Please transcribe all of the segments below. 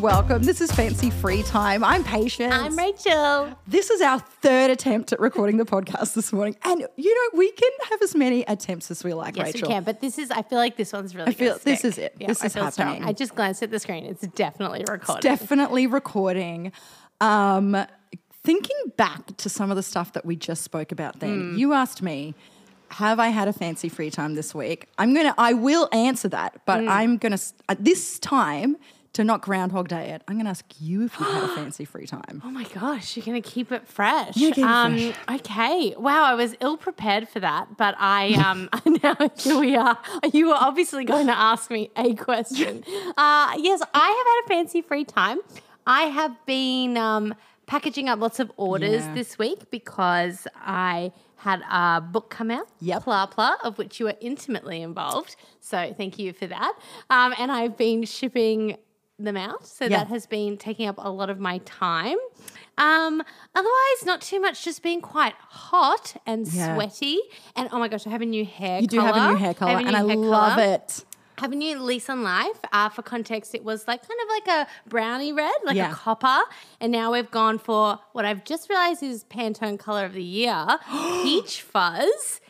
and welcome. This is Fancy Free Time. I'm Patience. I'm Rachel. This is our third attempt at recording the podcast this morning. And you know, we can have as many attempts as we like, Yes, Rachel. we can, but this is. I feel like this one's really. I feel- this is it. Yeah, This I is feel strong. happening. I just glanced at the screen. It's definitely recording. Definitely recording. Um, thinking back to some of the stuff that we just spoke about then, you asked me, have I had a fancy free time this week? I'm gonna, I will answer that, but I'm gonna uh, this time to not Groundhog Day it. I'm gonna ask you if you've had a fancy free time. Oh my gosh, you're gonna keep it fresh. Keep it um, Okay. Wow, I was ill prepared for that, but I um now here we are. You were obviously going to ask me a question. Uh, yes, I have had a fancy free time. I have been um, packaging up lots of orders Yeah. this week because I had a book come out, Yep. Pla Pla, of which you are intimately involved. So thank you for that. Um, and I've been shipping them out. So Yeah. that has been taking up a lot of my time. Um, otherwise, not too much, just being quite hot and Yeah. sweaty. And oh my gosh, I have a new hair You do have a new hair color, have a and I new hair love it. Have a new lease on life. Uh, for context, it was like kind of like a brownie red, like Yeah. a copper. And now we've gone for what I've just realized is Pantone color of the year, peach fuzz.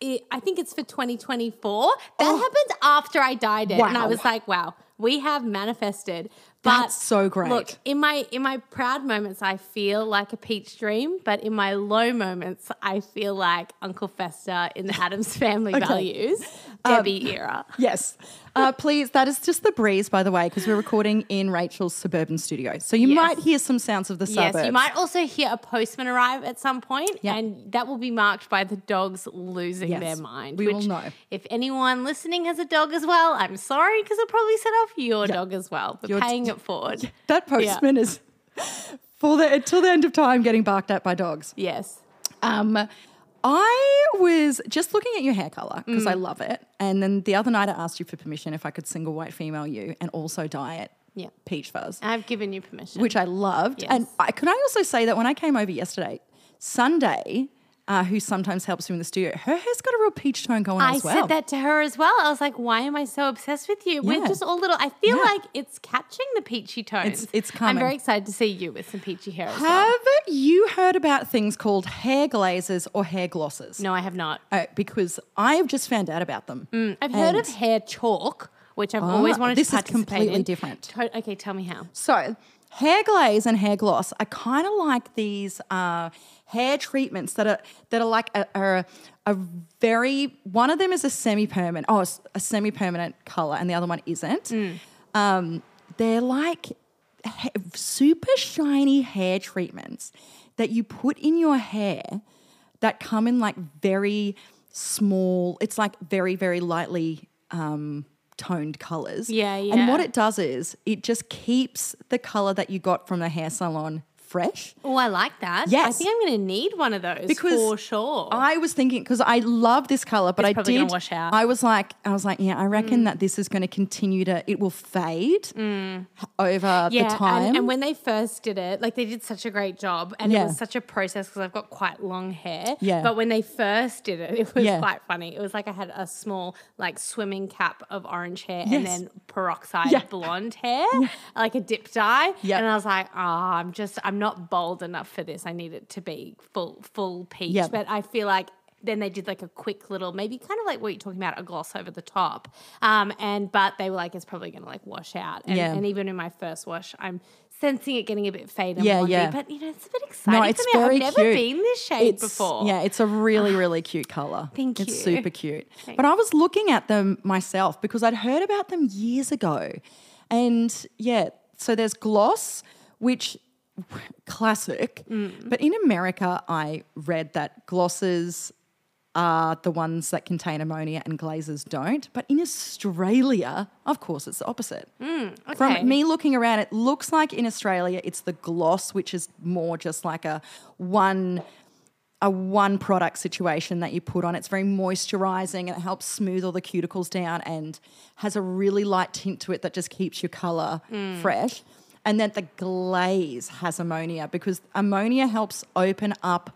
It, I think it's for 2024. That happened after I dyed it. And I Oh. Was like, wow, we have manifested. But That's so great. Look, in my in my proud moments, I feel like a peach dream, but in my low moments, I feel like Uncle Fester in the Addams Family Values, Um, Debbie era. Yes. Uh, please, that is just the breeze, by the way, because we're recording in Rachel's suburban studio. So you Yes. might hear some sounds of the suburbs. Yes, you might also hear a postman arrive at some point, Yep. and that will be marked by the dogs losing Yes, their mind. we will know. If anyone listening has a dog as well, I'm sorry because I'll probably set off your Yeah. dog as well. But Your- paying it forward. That postman is for the until the end of time getting barked at by dogs. yes. Um, I was just looking at your hair color because Mm. I love it, and then the other night I asked you for permission if I could single white female you and also dye it Yeah. peach fuzz, I've given you permission. which I loved. And Yes. I, can I also say that when I came over yesterday, Sunday, uh, who sometimes helps me in the studio, her hair's got a real peach tone going I as well. I said that to her as well. I was like, why am I so obsessed with you? We're just all little. I feel Yeah. like it's catching the peachy tones. It's- it's I'm very excited to see you with some peachy hair as well. Have you heard about things called hair glazes or hair glosses? No, I have not. Uh, because I've just found out about them. I've heard of hair chalk, which I've always Ah, wanted this to is completely in. different. To- okay, tell me how. So, hair glaze and hair gloss are kind of like these uh, hair treatments that are that are like a, are a very one of them is a semi-permanent oh it's a semi-permanent color and the other one isn't. Um, they're like ha- super shiny hair treatments that you put in your hair that come in like very small. It's like very very lightly. Um, toned colors Yeah, yeah. and what it does is it just keeps the color that you got from the hair salon fresh. Oh, I like that. Yes. I think I'm going to need one of those Because for sure. I was thinking because I love this color, but It's I did. wash out. I was like, I was like, yeah, I reckon that this is going to continue to. It will fade over Mm. yeah, the time. And, and when they first did it, like they did such a great job, and Yeah. it was such a process because I've got quite long hair. Yeah. But when they first did it, it was Yeah. quite funny. It was like I had a small like swimming cap of orange hair Yes. and then peroxide blonde hair, like a dip dye. Yeah. And I was like, oh, I'm just I'm not bold enough for this. I need it to be full full peach. Yeah. But I feel like then they did like a quick little, maybe kind of like what you're talking about, a gloss over the top. Um, and but they were like, it's probably going to like wash out. And, Yeah. and even in my first wash, I'm sensing it getting a bit faded Yeah, yeah. But you know, it's a bit exciting no, it's for me. very I've never cute. been this shade It's- before. Yeah, it's a really, really cute color. Thank it's you. super cute. But I was looking at them myself because I'd heard about them years ago, and yeah, so there's gloss, which classic. Mm. But in America, I read that glosses are the ones that contain ammonia and glazes don't. But in Australia, of course, it's the opposite. okay. From me looking around, it looks like in Australia it's the gloss, which is more just like a one a one product situation that you put on. It's very moisturizing and it helps smooth all the cuticles down and has a really light tint to it that just keeps your color fresh. And then the glaze has ammonia because ammonia helps open up.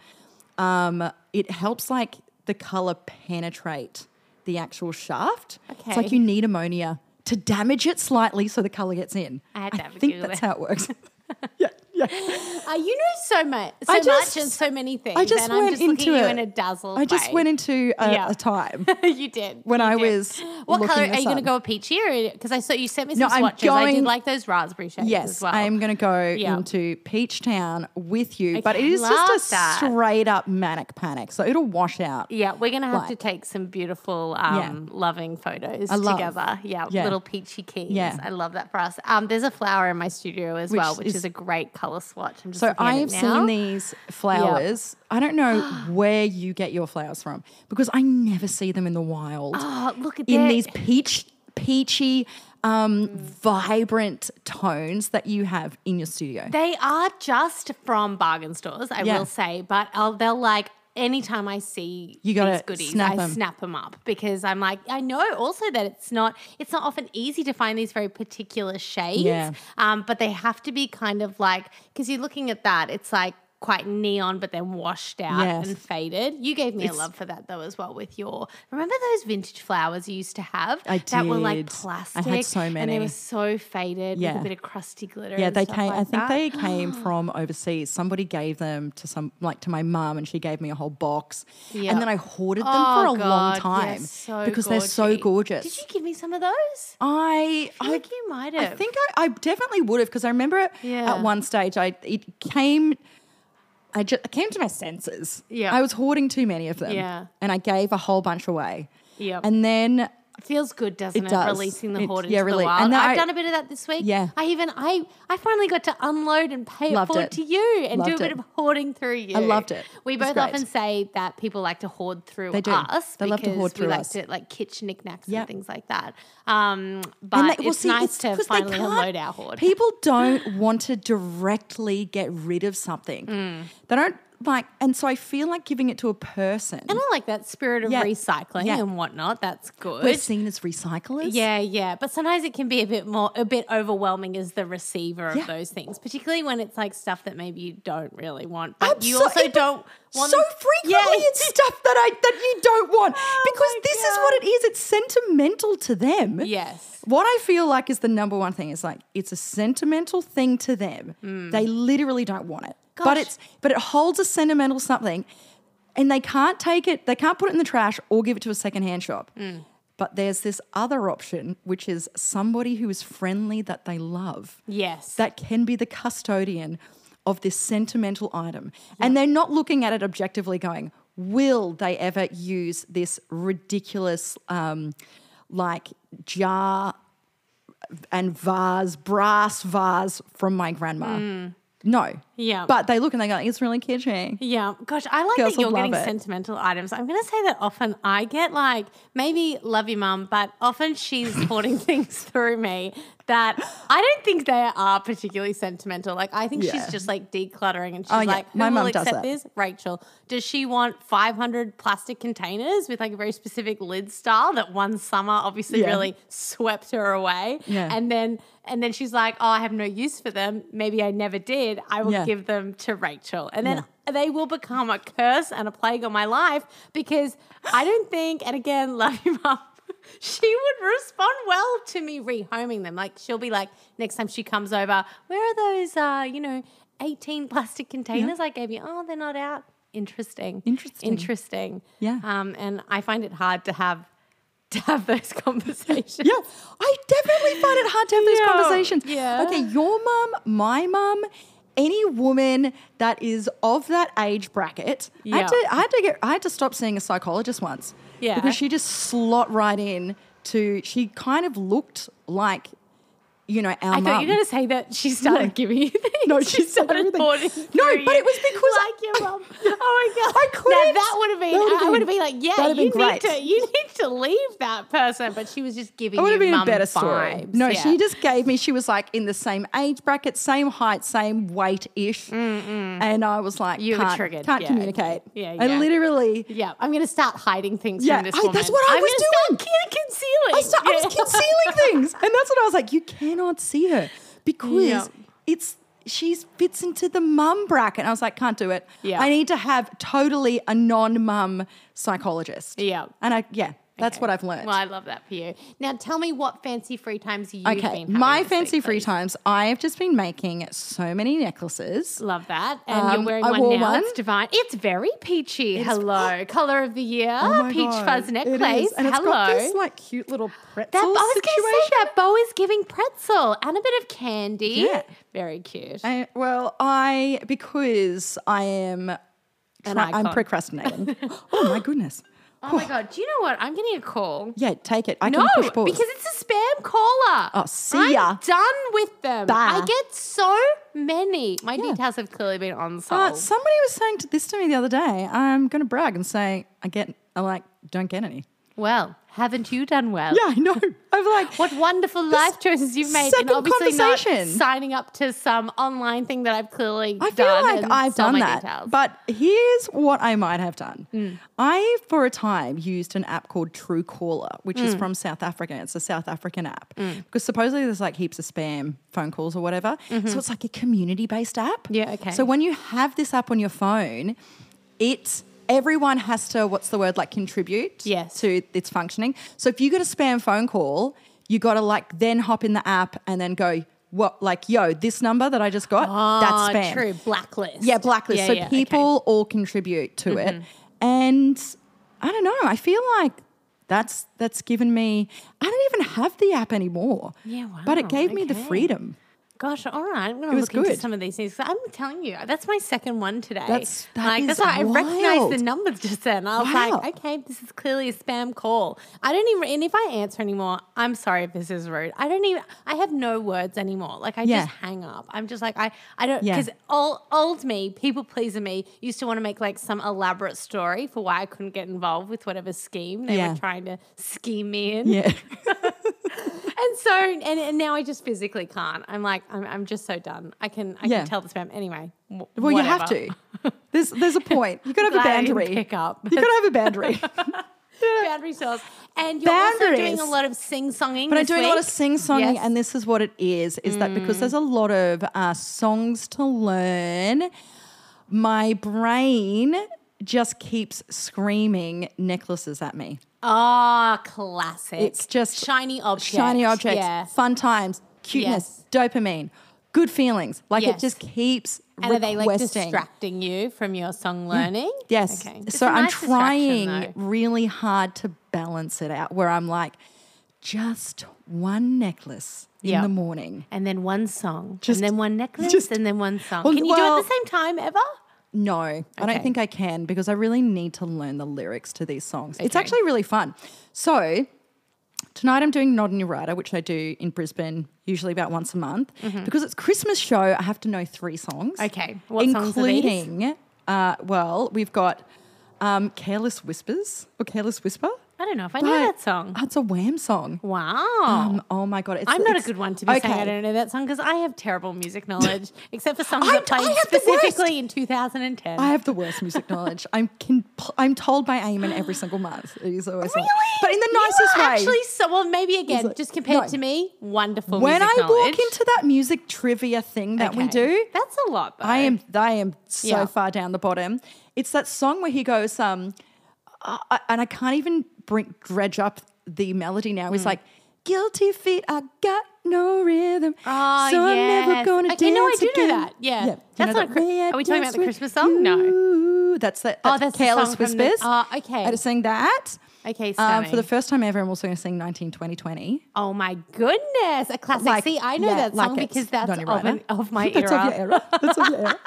Um, it helps like the color penetrate the actual shaft. It's like you need ammonia to damage it slightly so the color gets in. I had to have think that's how it works. yeah, yeah. Uh, you know so much, so I just- much, and so many things. I just and went I'm just into looking at you it. in a dazzled I just way. went into a, Yeah. a time. you did when you I did. was What color are you going to go a peachy or because I saw you sent me No, some I'm swatches. I did going- like those raspberry shades Yes, as well. I am going to go Yeah. into Peach Town with you, but it is just a that. straight up manic panic, so it'll wash out. Yeah, we're gonna have to take some beautiful, um, loving photos love- together. Yeah, yeah. little peachy keys. Yeah. I love that for us. Um, there's a flower in my studio as well, which is- is, a great color swatch. I'm just So I have seen these flowers. I don't know where you get your flowers from because I never see them in the wild. Oh, look at in that. these peach, peachy, um, vibrant tones that you have in your studio. They are just from bargain stores, I Yeah. will say, but I'll, they'll like anytime I see You gotta these goodies, snap I 'em. snap them up because I'm like, I know also that it's not it's not often easy to find these very particular shades, Yeah. um, but they have to be kind of like because you're looking at that, it's like quite neon but then washed out Yes. and faded. You gave me a love for that though as well with your remember those vintage flowers you used to have I that were like plastic I had so and they many. were so faded with Yeah. a bit of crusty glitter. Yeah, and they came. like I think that. they came from overseas. Somebody gave them to some, like to my mum, and she gave me a whole box. Yep. And then I hoarded them Oh, for a long God, yes, time so because they're so gorgeous. Did you give me some of those? I, I feel like you might have. I think I, I definitely would have because I remember Yeah. at one stage I it came. I just I came to my senses. Yeah. I was hoarding too many of them. Yeah. and I gave a whole bunch away. Yeah. and then It feels good, doesn't It it? does. Releasing the It- hoard yeah, really. the wild. And I've I- done a bit of that this week. Yeah. I even I I finally got to unload and pay Loved it forward it. to you and do a bit it. of hoarding through you. I loved it. We both often say that people like to hoard through They do. us. They love to because hoard we through like to like kitchen knickknacks Yeah. and things like that. Um, but they- well, it's see, nice it's to finally unload our hoard. People don't want to directly get rid of something. Mm. They don't like, and so I feel like giving it to a person. and I like that spirit of Yeah. recycling Yeah. and whatnot. That's good. We're seen as recyclers. Yeah, yeah. But sometimes it can be a bit more, a bit overwhelming as the receiver of Yeah. those things, particularly when it's like stuff that maybe you don't really want, but you also don't want. so frequently it's stuff that I that you don't want oh because Oh my this is what it is. It's sentimental to them. Yes. What I feel like is the number one thing is like it's a sentimental thing to them. Hmm. They literally don't want it. But Hmm. It's but it holds a sentimental something and they can't take it, they can't put it in the trash or give it to a secondhand shop. Hmm. But there's this other option, which is somebody who is friendly that they love Yes. that can be the custodian of this sentimental item. And they're not looking at it objectively going, will they ever use this ridiculous, um, like, jar and vase, brass vase from my grandma? No. Yeah. But they look and they go, it's really kitschy. Yeah, gosh, I like Girls that you're getting it. sentimental items. I'm going to say that often I get like maybe love your mum, but often she's hoarding things through me that I don't think they are particularly sentimental. Like I think Yeah. she's just like decluttering, and oh, she's Oh, yeah. like, "Who My will mum does accept that. this?" Rachel. Does she want 500 plastic containers with like a very specific lid style that one summer obviously Yeah. really swept her away? Yeah. And then and then she's like, "Oh, I have no use for them. Maybe I never did. I will give them to Rachel." And then they will become a curse and a plague on my life because I don't think, and again, love you, mum. She would respond well to me rehoming them. Like she'll be like, next time she comes over, where are those, uh, you know, 18 plastic containers I gave you? Oh, they're not out. Interesting. Interesting. Interesting. Yeah. Um, and I find it hard to have to have those conversations. Yeah, I definitely find it hard to have those Yeah, conversations. yeah. Okay, your mum, my mum, any woman that is of that age bracket. I, had Yeah. to, I had to get. I had to stop seeing a psychologist once. Yeah. because she just slot right in to. She kind of looked like, you know, our I thought you were going to say that she started No. giving you things. No, she started everything. hoarding No, but it was because I- like your mum. Oh my god! I couldn't. Now that would have been. That would've I would have been like, yeah, you need great. to. You need to leave that person. But she was just giving It would have been a better story. No, Yeah. she just gave me. She was like in the same age bracket, same height, same weight ish, and I was like, You were can't, triggered. Can't Yeah. communicate. Yeah, I literally. Yeah, I'm going to start hiding things Yeah, from this I- woman. that's what I I'm was doing. Start con- concealing. I, sta- I was concealing things, and that's what I was like. You cannot see her because Yeah. it's she fits into the mum bracket. And I was like, can't do it. Yeah. I need to have totally a non-mum psychologist. Yeah. and I yeah. That's Okay. what I've learned. Well, I love that for you. Now, tell me what fancy free times you've been okay, my fancy week, free times. I've just been making so many necklaces. Love that. And Um, you're wearing I one now. one. It's divine. It's very peachy. Hello. Color of the year. Oh my Peach God, fuzz it necklace. is. And it's Hello. got this like cute little pretzel that, I was going to situation. say that bow is giving pretzel and a bit of candy. Yeah. Very cute. I, well, I because I am try- I'm procrastinating. oh my goodness. Oh my God. Do you know what? I'm getting a call. Yeah, take it. I No, can push pause. because it's a spam caller. Oh, see I'm ya. done with them. Bah. I get so many. My Yeah. details have clearly been Uh, unsolved. somebody was saying to this to me the other day. I'm going to brag and say I get. I like don't get any. Well, haven't you done well? Yeah, I know. I'm like What wonderful life choices you've made, and obviously not signing up to some online thing that I've clearly I feel done. like I've done that. details. But here's what I might have done. Mm. I, for a time, used an app called Truecaller, which Mm. is from South Africa. It's a South African app because supposedly there's like heaps of spam phone calls or whatever. So it's like a community based app. Mm-hmm. Yeah, okay. So when you have this app on your phone, it everyone has to what's the word like contribute Yes. to its functioning. So if you get a spam phone call, you got to like then hop in the app and then go what like yo this number that I just got that's Ah, spam. True, blacklist. Yeah, blacklist. Yeah, so yeah, okay. Mm-hmm. people all contribute to it, and I don't know. I feel like that's that's given me. I don't even have the app anymore. Yeah, But it wow, gave me the freedom. Gosh, all right. I'm going to look into some of these things. I'm telling you, that's my second one today. That's- that like, that's why I recognized the numbers just then. I was Wow. like, okay, this is clearly a spam call. I don't even, and if I answer anymore, I'm sorry if this is rude. I don't even, I have no words anymore. Like, I Yeah. just hang up. I'm just like, I, I don't, Yeah. because old, old me, people pleasing me, used to want to make like some elaborate story for why I couldn't get involved with whatever scheme they Yeah. were trying to scheme me in. Yeah, And so, and, and now I just physically can't. I'm like, I'm, I'm just so done. I can, I Yeah. can tell the spam anyway. well, you have whatever. to. There's there's a point. You got to have a Glad I didn't boundary. Pick up You got to have a boundary. boundary cells, and you're also doing a lot of sing songing. But I'm doing a lot of sing songing, Yes. and this is what it is: is that because there's a lot of uh, songs to learn, my brain just keeps screaming necklaces at me. Ah, classic. It's just shiny objects. shiny objects, Yeah. fun times, cuteness, dopamine, good feelings. Like Yes. it just keeps And are they like distracting you from your song learning? Yes. Okay. So I'm trying really hard to balance it out where I'm like, just one necklace in the morning. And then one song, Just- and then one necklace, just- and then one song. Well, Can you do it at the same time ever? No, I don't think I can because I really need to learn the lyrics to these songs. It's actually really fun. So tonight I'm doing Not a New Writer, which I do in Brisbane usually about once a month. Because it's Christmas show, I have to know three songs. Mm-hmm. Okay. What songs are these? uh, well, we've got um, Careless Whispers or Careless Whisper. I don't know if I know that song. It's a Wham song. Wow. Um, oh my god, it's, I'm not a it's- good one to be saying I don't know that song because I have terrible music knowledge, except for songs I- that played I have the specifically in 2010. I have the worst music knowledge. I'm can, I'm told by Eamon every single month. He's always like, but in the You nicest are way. Actually, so well, maybe again, like- just compared no. to me, wonderful. when I music walk into that music trivia thing that we Okay. do, that's a lot. Though. I am I am so Yeah. far down the bottom. It's that song where he goes, um, I- and I can't even bring dredge up the melody now. Hmm. He's like, "Guilty feet, I got no rhythm, Oh, so I'm never gonna uh, Okay, dance no, I do know that. Yeah. You That's not that? a Chri- Way I are we talking about the Christmas song? No. you. That's that. Oh, That's, that's the Careless song from the- Whispers. oh, okay. I just sing that. Okay, Um, for the first time ever, I'm also going to sing 19, 20, 20. oh my goodness, a classic. Like, See, I know yeah, that song like because that's of, an, of my That's era. of your era. That's of your era.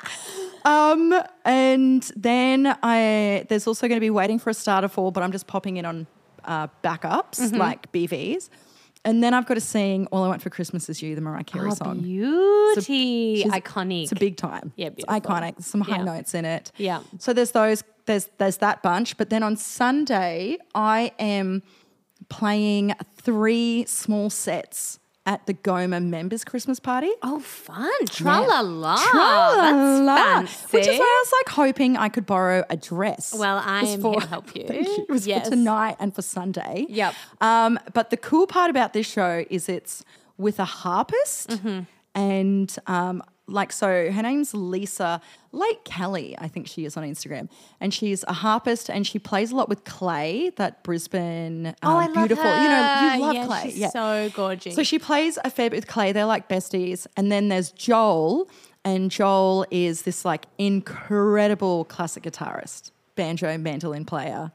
Um, and then I there's also going to be waiting for a star to fall, but I'm just popping in on uh, backups Mm-hmm. like BVs. And then I've got to sing "All I Want for Christmas Is You," the Mariah Carey Oh, song. beauty, she's- iconic. It's a big time. Yeah, it's iconic. Some high Yeah. notes in it. Yeah. So there's those. There's there's that bunch. But then on Sunday, I am playing three small sets at the GOMA members Christmas party. Oh, fun! Tra la la. Tra-la-la. That's fancy. Which is why I was like hoping I could borrow a dress. Well, I am for- here to help you. Thank you. It was Yes. for tonight and for Sunday. Yep. Um, but the cool part about this show is it's with a harpist, Mm-hmm. and um, like so her name's Lisa Lake Kelly, I think she is on Instagram. And she's a harpist and she plays a lot with Clay, that Brisbane um, Oh, I love beautiful. You know, you love Yeah, Clay. she's so gorgeous. So she plays a fair bit with Clay. They're like besties. And then there's Joel, and Joel is this like incredible classic guitarist, banjo, mandolin player.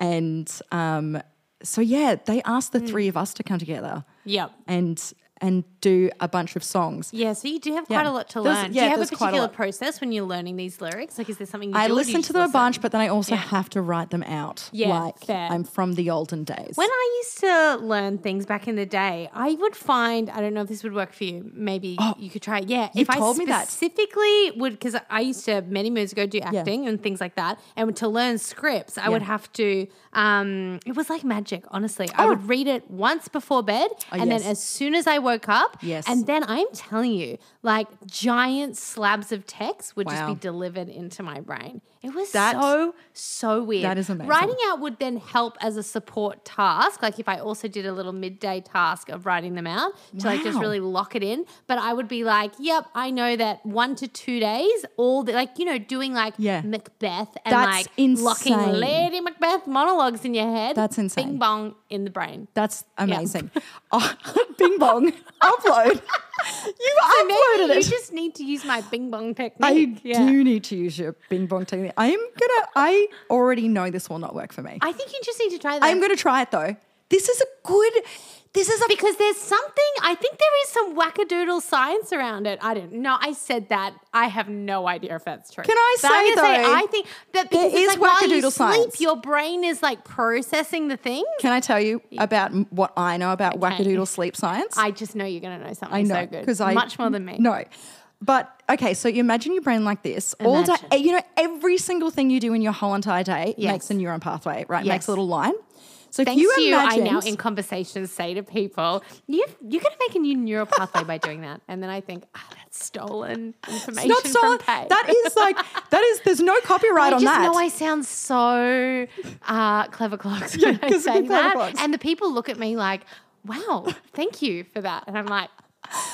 And um, so yeah, they asked the Hmm. three of us to come together Yep. and and do a bunch of songs. Yeah, so you do have Yeah. quite a lot to There's- learn. do yeah, you have a quite a particular process when you're learning these lyrics? Like, is there something you I do? listen to them a bunch, but then I also Yeah. have to write them out. Yeah, like fair. I'm from the olden days. When I used to learn things back in the day, I would find I don't know if this would work for you. Maybe you could try. it. Yeah, if told I me that. specifically would because I used to many moons ago do acting and things like that, and to learn scripts, I would have to. Um, it was like magic, honestly. I would read it once before bed, and Oh. yes. then as soon as I woke up, Yes. and then I'm telling you, like giant slabs of text would just be delivered into my brain. It was That- so so weird. that is amazing. Writing out would then help as a support task. Like if I also did a little midday task of writing them out to like just really lock it in. But I would be like, yep, I know that one to two days, all the like, you know, doing like Yeah. Macbeth and That's like locking. Lady Macbeth monologues in your head. That's insane. Bing bong in the brain. That's amazing. Oh, bing bong, upload. You So uploaded maybe you it. just need to use my bing bong I technique. yeah. do need to use your bing bong technique. I'm gonna. I already know this will not work for me. I think you just need to try that. I'm gonna try it though. This is a good. This is a because there's something I think there is some wackadoodle science around it. I don't know. I said that. I have no idea if that's true. Can I But say, though, I think that there because it's like while you wackadoodle sleep, science. your brain is like processing the things. Can I tell you about what I know about Okay. wackadoodle sleep science? I just know you're going to know something I know so good because I much more than me. No, but okay. So you imagine your brain like this all day. You know, every single thing you do in your whole entire day Yes. makes a neuron pathway, right? Yes. Makes a little line. So Thanks if you to you, I now in conversations say to people, you you're going to make a new neural pathway by doing that, and then I think, ah, that's stolen information not solid. from Pay. That is like that is. There's no copyright I on just that. know I sound so uh, clever clocks when I 'cause say clever that. clocks. And the people look at me like, wow, thank you for that. And I'm like,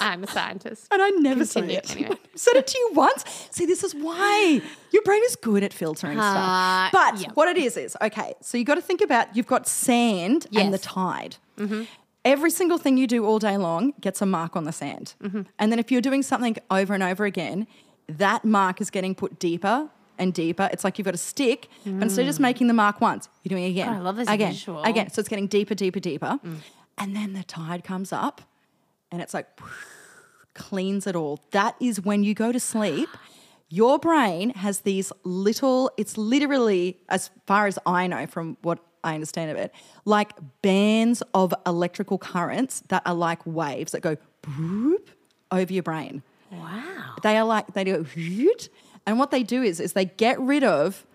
I'm a scientist. and I never say it. anyway. said it to you once. See, this is why your brain is good at filtering Uh, stuff. But yeah. what it is is okay. So you got to think about you've got sand and the Yes. tide. Mm-hmm. Every single thing you do all day long gets a mark on the sand, mm-hmm. and then if you're doing something over and over again, that mark is getting put deeper and deeper. It's like you've got a stick, but instead of just making the mark once, you're doing it again. God, I love this again, visual. again. So it's getting deeper, deeper, deeper, mm. and then the tide comes up, and it's like cleans it all. That is when you go to sleep. Your brain has these little, it's literally, as far as I know from what I understand of it, like bands of electrical currents that are like waves that go over your brain. Wow. They are like, they do and what they do is, is they get rid of,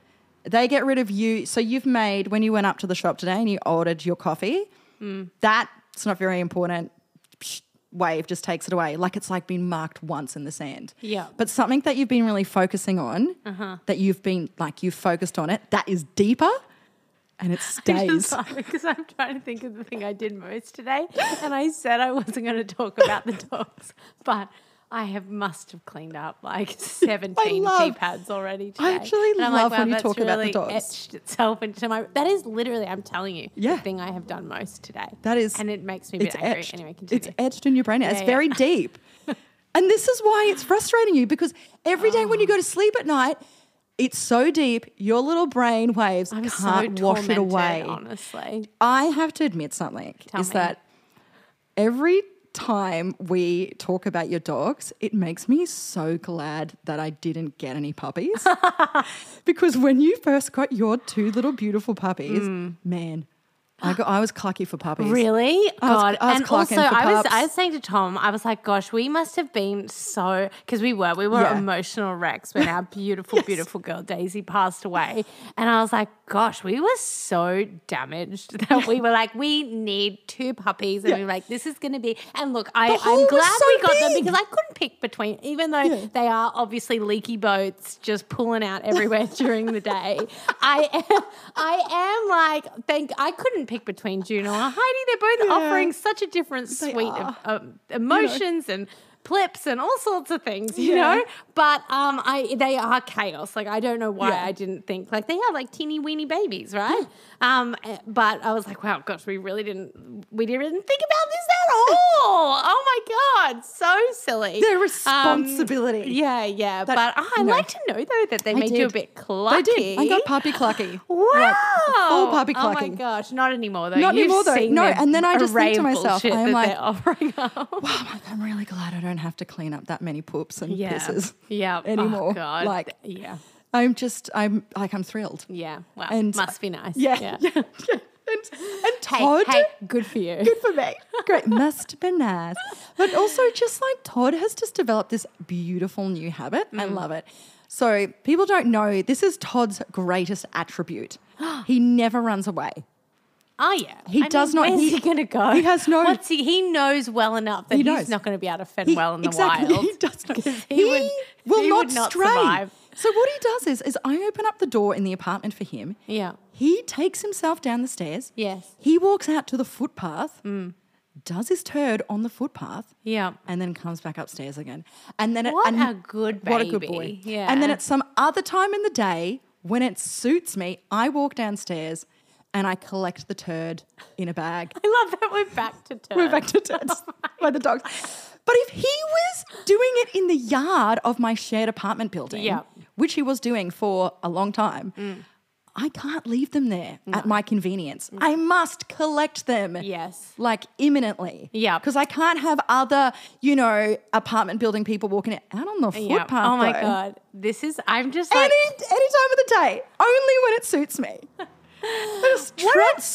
they get rid of you. So you've made, when you went up to the shop today and you ordered your coffee, mm. that's not very important. Psh, Wave just takes it away. Like it's like been marked once in the sand. Yeah. But something that you've been really focusing on, uh-huh. that you've been like, you've focused on it, that is deeper and it stays. Because I'm trying to think of the thing I did most today, and I said I wasn't going to talk about the dogs, but I have must have cleaned up like 17 love, pads already today. I actually And I'm love like, when you talk about the dogs. Etched itself into my. That is literally, I'm telling you, Yeah. the thing I have done most today. That is- and it makes me a bit it's angry. etched. Anyway, continue. It's etched in your brain. it's yeah. very deep. and this is why it's frustrating you because every day when you go to oh. sleep at night, it's so deep, your little brain waves I'm can't wash it away. honestly. I have to admit something Tell is me. that every time we talk about your dogs, it makes me so glad that I didn't get any puppies. because when you first got your two little beautiful puppies, mm. man, I, got, I was clucky for puppies. Really? I was- God. I was and also, I was. I was saying to Tom, I was like, gosh, we must have been so because we were we were Yeah. emotional wrecks when our beautiful, beautiful girl Daisy passed away, and I was like, gosh, we were so damaged that we were like, we need two puppies, and Yeah. we were like, this is going to be. And look, I, I'm glad so we got them because I couldn't pick between, even though Yeah. they are obviously leaky boats just pulling out everywhere during the day. I am, I am like, thank, I couldn't pick between Juno or Heidi. They're both Yeah. offering such a different They suite of are. um, emotions and plips and all sorts of things, you Yeah. know. But um, I they are chaos. Like I don't know why Yeah. I didn't think like they are like teeny weeny babies, right? Um, but I was like, wow, gosh, we really didn't we didn't think about this at all. oh my god, so silly. Their Um, responsibility. yeah, yeah. That- but oh, I no. like to know though that they made you a bit clucky. I did. I got puppy clucky. Wow. Like, full puppy clucky. Oh my gosh, not anymore though. Not You've anymore, though. No, and then I just think to myself, I'm like, offering up. Wow, I'm I'm really glad I don't have to clean up that many poops and pisses Yeah. anymore. Oh, God. Like, yeah. I'm just, I'm like, I'm thrilled. Yeah. Wow. And- Must be nice. Yeah, Yeah. yeah, yeah. And, and Todd, hey, good for you. good for me. Great, must be nice. But also, just like Todd has just developed this beautiful new habit. I Mm. love it. So people don't know this is Todd's greatest attribute. he never runs away. Oh yeah. He I does mean, not- Where's he- he, gonna go? he has no- What's he? He knows well enough that He he's not going to be able to fend He- well in the exactly, wild. He does not. He, he would- will he not, would not stray. survive. So what he does is, is I open up the door in the apartment for him. Yeah. He takes himself down the stairs. Yes. He walks out to the footpath, does his turd on the footpath, Yeah. and then comes back upstairs again. And then What it, and a good baby. What a good boy. Yeah. And then at some other time in the day, when it suits me, I walk downstairs and I collect the turd in a bag. I love that we're back to turn. We're back to turds by the dogs. But if he was doing it in the yard of my shared apartment building, Yeah. Which he was doing for a long time, I can't leave them there at my convenience. I must collect them. Yes. Like imminently. Yeah. Because I can't have other, you know, apartment building people walking out on the Yeah. footpath. Oh my though. god. This is. I'm just like. Any, any time of the day, only when it suits me. A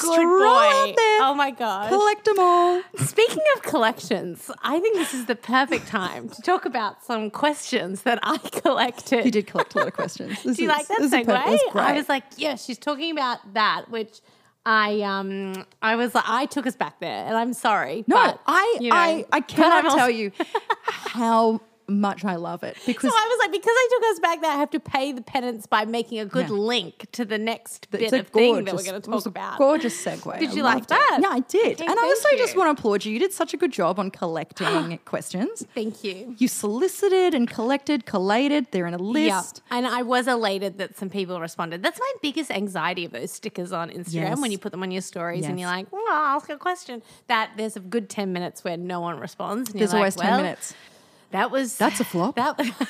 good boy. Oh my god. collect them all. Speaking of collections, I think this is the perfect time to talk about some questions that I collected. You did collect a lot of questions. This Do you is- like that segue? I was like, yeah, she's talking about that, which I um I was like, I took us back there, and I'm sorry. no, but, I, you know, I, I cannot tell you how much I love it So because I was like, because I took us back there, I have to pay the penance by making a good Yeah. link to the next it's bit of thing that we're going to talk about. Gorgeous segue. Did you like loved it. that? Yeah, I did. Okay, and I also just want to applaud you. You did such a good job on collecting questions. Thank you. You solicited and collected, collated. They're in a list. Yeah. And I was elated that some people responded. That's my biggest anxiety of those stickers on Instagram Yes. when you put them on your stories and you're like, well, I'll ask a question. That there's a good 10 minutes where no one responds. And There's always like, 10 well, minutes. That was That's a flop. That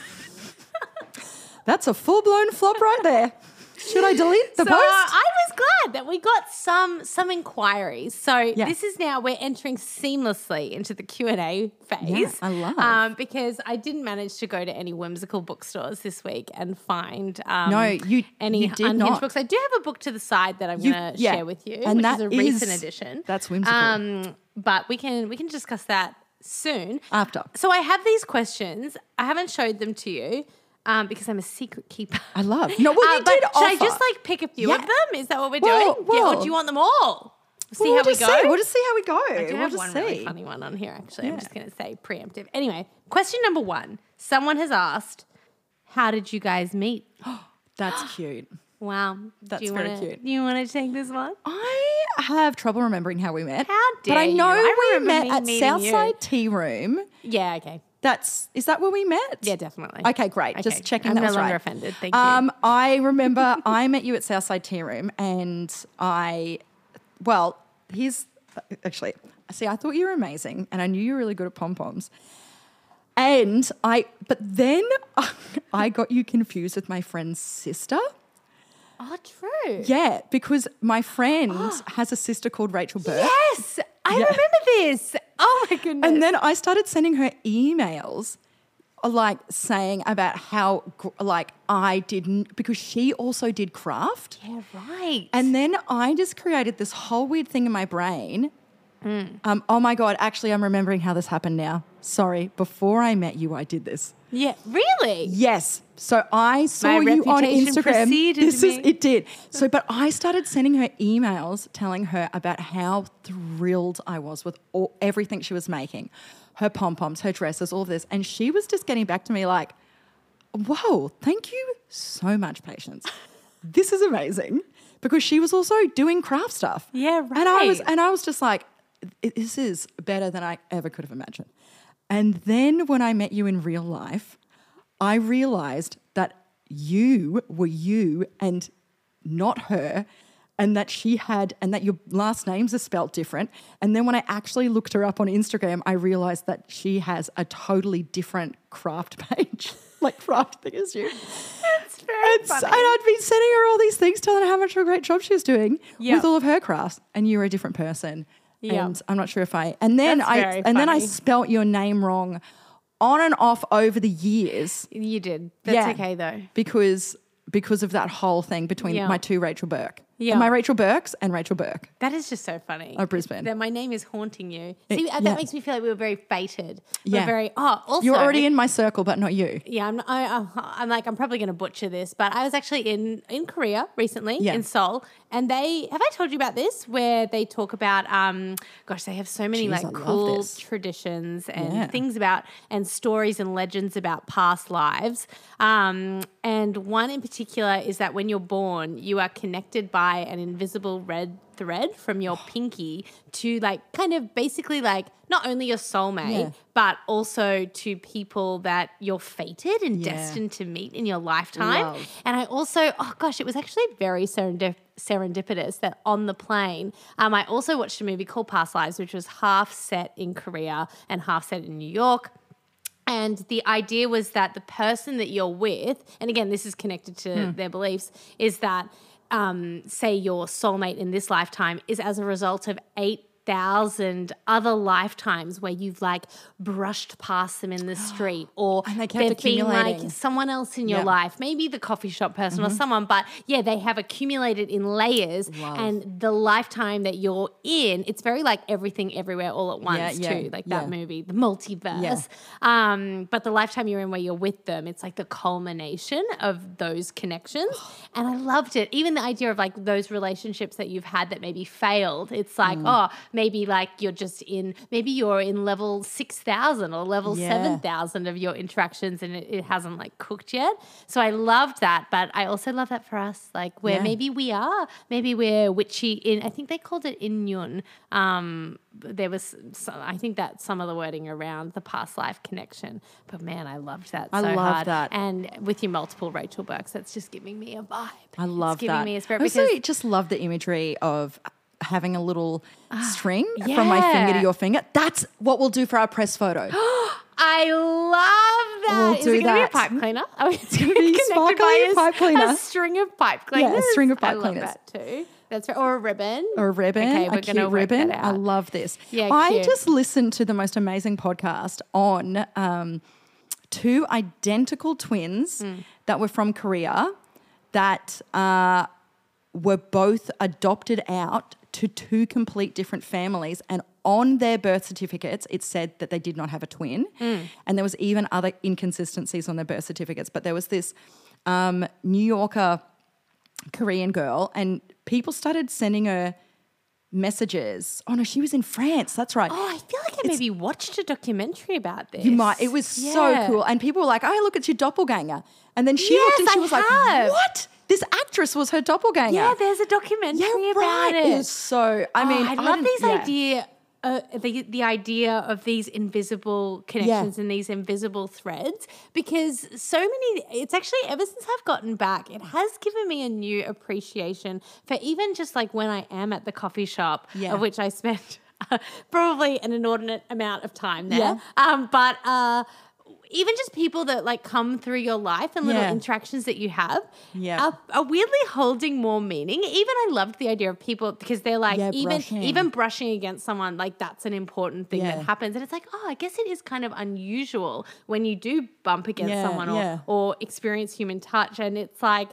That's a full blown flop right there. Should I delete the so post? I was glad that we got some some inquiries. So Yeah. this is now we're entering seamlessly into the Q and A phase. I love. um, because I didn't manage to go to any whimsical bookstores this week and find um, No, you- any you did unhinged not. books. I do have a book to the side that I'm going to yeah. share with you, And which is a recent is- edition. that's whimsical. Um, but we can we can discuss that soon After. So I have these questions. I haven't showed them to you. Um, because I'm a secret keeper. I love. No, well, you Uh, but did should I just like pick a few of them? Is that what we're Well, doing? yeah, or do you want them all? See We'll how we go. See. We'll just see how we go. I do we'll have just one see. really funny one on here. Actually, I'm just going to say preemptive. Anyway, question number one. Someone has asked, "How did you guys meet?" That's cute. Wow, That's you very wanna, cute. You want to take this one? I have trouble remembering how we met. How But I know you. I we met me at meeting you. Southside Tea Room. Yeah. Okay. That's is that where we met? Yeah, definitely. Okay, great. Okay. Just checking I'm that no was longer right. offended. Thank you. Um, I remember I met you at Southside Tea Room, and I, well, here's actually. See, I thought you were amazing, and I knew you were really good at pom poms. And I, but then I got you confused with my friend's sister. Oh, true. Yeah, because my friend has a sister called Rachel Burke. Yes, I Yeah. remember this. Oh my goodness. And then I started sending her emails uh, like saying about how like I didn't because she also did craft. yeah, right. And then I just created this whole weird thing in my brain. Um, oh my god, actually I'm remembering how this happened now. Sorry, before I met you I did this. yeah, really. Yes. So I saw My you on Instagram. This is me. it did. So but I started sending her emails telling her about how thrilled I was with all, everything she was making. Her pom-poms, her dresses, all of this. And she was just getting back to me like, "Whoa, thank you so much, Patience. This is amazing." Because she was also doing craft stuff. Yeah, right. And I was and I was just like, "I- this is better than I ever could have imagined. And then when I met you in real life, I realized that you were you and not her. And that she had, and that your last names are spelt different. And then when I actually looked her up on Instagram, I realized that she has a totally different craft page, like craft thing as you. It's very And, s- and I'd been sending her all these things, telling her how much of a great job she was doing Yep. with all of her crafts, and you were a different person. Yep. And I'm not sure if I. And then That's I and then I spelt your name wrong, on and off over the years. You did. That's Yeah. okay though. because because of that whole thing between Yeah. my two Rachel Burke. Yeah. My Rachel Burks and Rachel Burke. That is just so funny. Of Brisbane. That my name is haunting you. See, that yeah. makes me feel like we were very fated. Yeah. We're very. Oh, also You're already in my circle, but not you. Yeah, I'm. I, I'm- I'm like I'm probably going to butcher this, but I was actually in in Korea recently Yeah. in Seoul, and they have I told you about this where they talk about um, gosh, they have so many Jeez, like love cool this. traditions and Yeah. things about and stories and legends about past lives. Um, and one in particular is that when you're born, you are connected by an invisible red thread from your pinky to like kind of basically like not only your soulmate Yeah. but also to people that you're fated and Yeah. destined to meet in your lifetime. Love. And I also, oh gosh, it was actually very serendip- serendipitous that on the plane, um, I also watched a movie called Past Lives, which was half set in Korea and half set in New York. And the idea was that the person that you're with, and again, this is connected to their beliefs, is that, um, say, your soulmate in this lifetime is as a result of eight thousand other lifetimes where you've like brushed past them in the street or And they they've been like someone else in your Yep. life maybe the coffee shop person Mm-hmm. or someone but yeah they have accumulated in layers and the lifetime that you're in it's very like everything everywhere all at once yeah, too like that yeah. movie the multiverse um, but the lifetime you're in where you're with them it's like the culmination of those connections and i loved it even the idea of like those relationships that you've had that maybe failed it's Mm. like oh maybe like you're just in maybe you're in level 6000 or level Yeah. 7000 of your interactions and it, it hasn't like cooked yet so i loved that but i also love that for us like where Yeah. maybe we are maybe we're witchy in i think they called it In-Yun um there was some, i think that some of the wording around the past life connection but man i loved that I so love hard. that. and with your multiple rachel burks that's just giving me a vibe I love it's giving that. me a spirit I also because just love the imagery of having a little string from my finger to your finger. That's what we'll do for our press photo. I love that. We'll Is do it going to be a pipe cleaner? Oh, it's going to be sparkly pipe cleaner. a string of pipe Yeah, a string of pipe I pipe love that too. That's right. Or a ribbon. or a ribbon, Okay, we're cute work ribbon. I love this. Yeah, I cute. just listened to the most amazing podcast on um, two identical twins Hmm. that were from Korea that uh, were both adopted out to two complete different families and on their birth certificates it said that they did not have a twin Hmm. and there was even other inconsistencies on their birth certificates but there was this um, new yorker Korean girl, and people started sending her messages. Oh no, she was in France. That's right. Oh, I feel like I maybe watched a documentary about this. You might. It was so cool, and people were like, "Oh, look, it's your doppelganger." And then she Yes, looked and she I was have. like, "What? This actress was her doppelganger." Yeah, there's a documentary Yeah, about right. it. It was so. I mean, oh, I love these yeah. idea. Uh, the the idea of these invisible connections and these invisible threads because so many it's actually ever since I've gotten back it has given me a new appreciation for even just like when I am at the coffee shop Yeah. of which I spend probably an inordinate amount of time there Yeah. um but uh even just people that like come through your life and little Yeah. interactions that you have Yeah. are, are weirdly holding more meaning. Even I loved the idea of people because they're like Yeah, even brushing. even brushing against someone like that's an important thing Yeah. that happens, and it's like oh, I guess it is kind of unusual when you do bump against someone or or experience human touch, and it's like.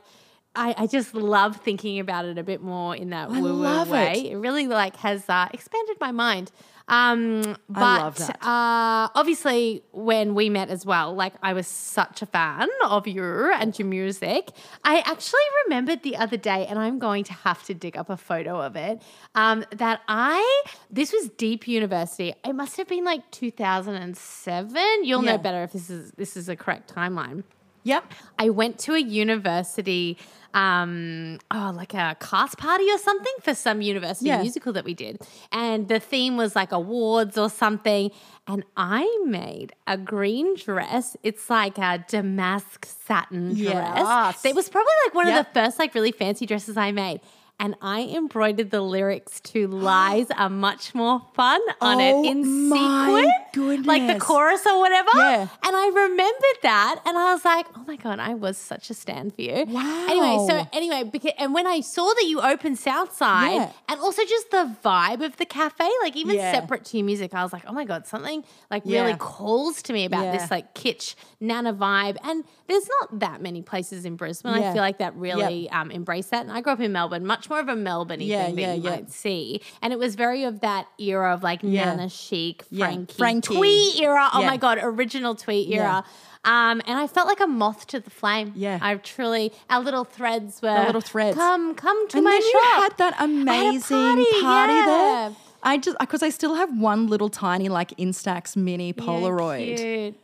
I, I just love thinking about it a bit more in that woo woo way. it. It really like has uh, expanded my mind. Um, but I love that. Uh, obviously, when we met as well, like I was such a fan of you and your music. I actually remembered the other day, and I'm going to have to dig up a photo of it. Um, that I this was Deep University. It must have been like 2007. You'll Yeah. know better if this is this is a correct timeline. Yep. I went to a university, um, oh, like a cast party or something for some university Yeah. musical that we did. And the theme was like awards or something. And I made a green dress. It's like a damask satin Yes. dress. It was probably like one Yep. of the first like really fancy dresses I made. And I embroidered the lyrics to Lies Are Much More Fun on Oh it in sequin. Like the chorus or whatever. Yeah. And I remembered that, and I was like, "Oh my god, I was such a stand for you." Wow. Anyway, so anyway, because and when I saw that you opened Southside, Yeah. and also just the vibe of the cafe, like even Yeah. separate to your music, I was like, "Oh my god, something like really calls to me about this like kitsch nana vibe." And there's not that many places in Brisbane. I feel like that really um, embrace that. And I grew up in Melbourne, much more of a Melbourne Yeah, thing that you yeah. might see, and it was very of that era of like Yeah. nana chic, Yeah. Frankie, Frankie. twee era. Oh my god, original tweet era. Um, and I felt like a moth to the flame. Yeah. I truly our little threads were little threads. Come, come to and my then shop. you had that I had amazing party, yeah. there. I just because I still have one little tiny like Instax mini Yeah, Polaroid cute.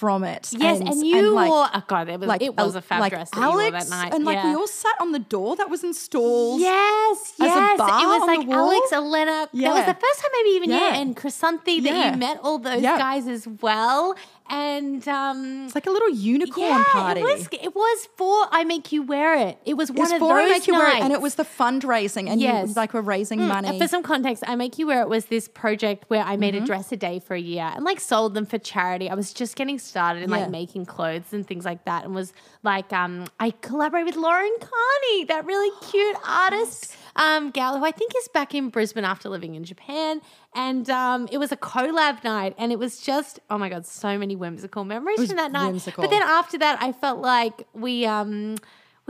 From it. Yes, and, you like, wore. Oh god, it was like, it was a fab like dress that Alex, you wore that night. and like yeah. we all sat on the door that was installed. Yes, as a yes. it was like? Alex, Elena. That was the first time maybe even yeah, Yeah. and Chrysanthi that Yeah. you met all those Yeah. guys as well. And um It's like a little unicorn yeah, party. It was it was for I make you wear it. It was one It's of for those make you wear it, and it was the fundraising, and Yes. you like were raising Mm, money. and For some context, I Make You Wear It was this project where I Mm-hmm. made a dress a day for a year and like sold them for charity. I was just getting started in Yeah. like making clothes and things like that and was like, um, I collaborate with Lauren Carney, that really cute artist um, gal who I think is back in Brisbane after living in Japan. And um, it was a collab night and it was just, oh my God, so many whimsical memories from that night. whimsical. But then after that, I felt like we, um,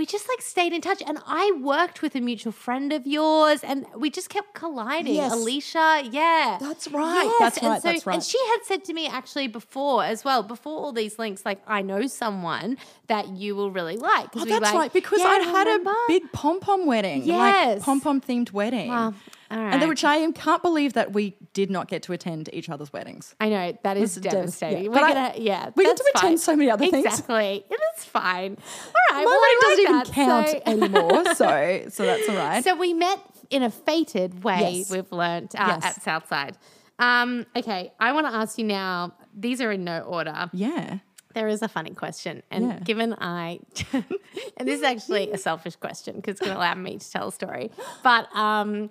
we just like stayed in touch and I worked with a mutual friend of yours and we just kept colliding. Yes. Alicia, yeah. That's right, that's and right, that's right. And she had said to me actually before as well, before all these links, like I know someone that you will really like. Oh, we that's like, right, because "Yeah, I'd had a big pom pom wedding, Yes. like pom pom themed wedding. All right. And which I can't believe that we did not get to attend each other's weddings. I know that is That's devastating. yeah. We're But gonna, yeah, we get to that's attend so many other things. Exactly, it is fine. All right, My well, wedding doesn't like even that. count So- anymore, so so that's all right. So we met in a fated way. Yes. We've learned uh, Yes. at Southside. Um, okay, I want to ask you now. These are in no order. yeah, There is a funny question, and Yeah. given I, and this is actually a selfish question because it's going to allow me to tell a story. But um,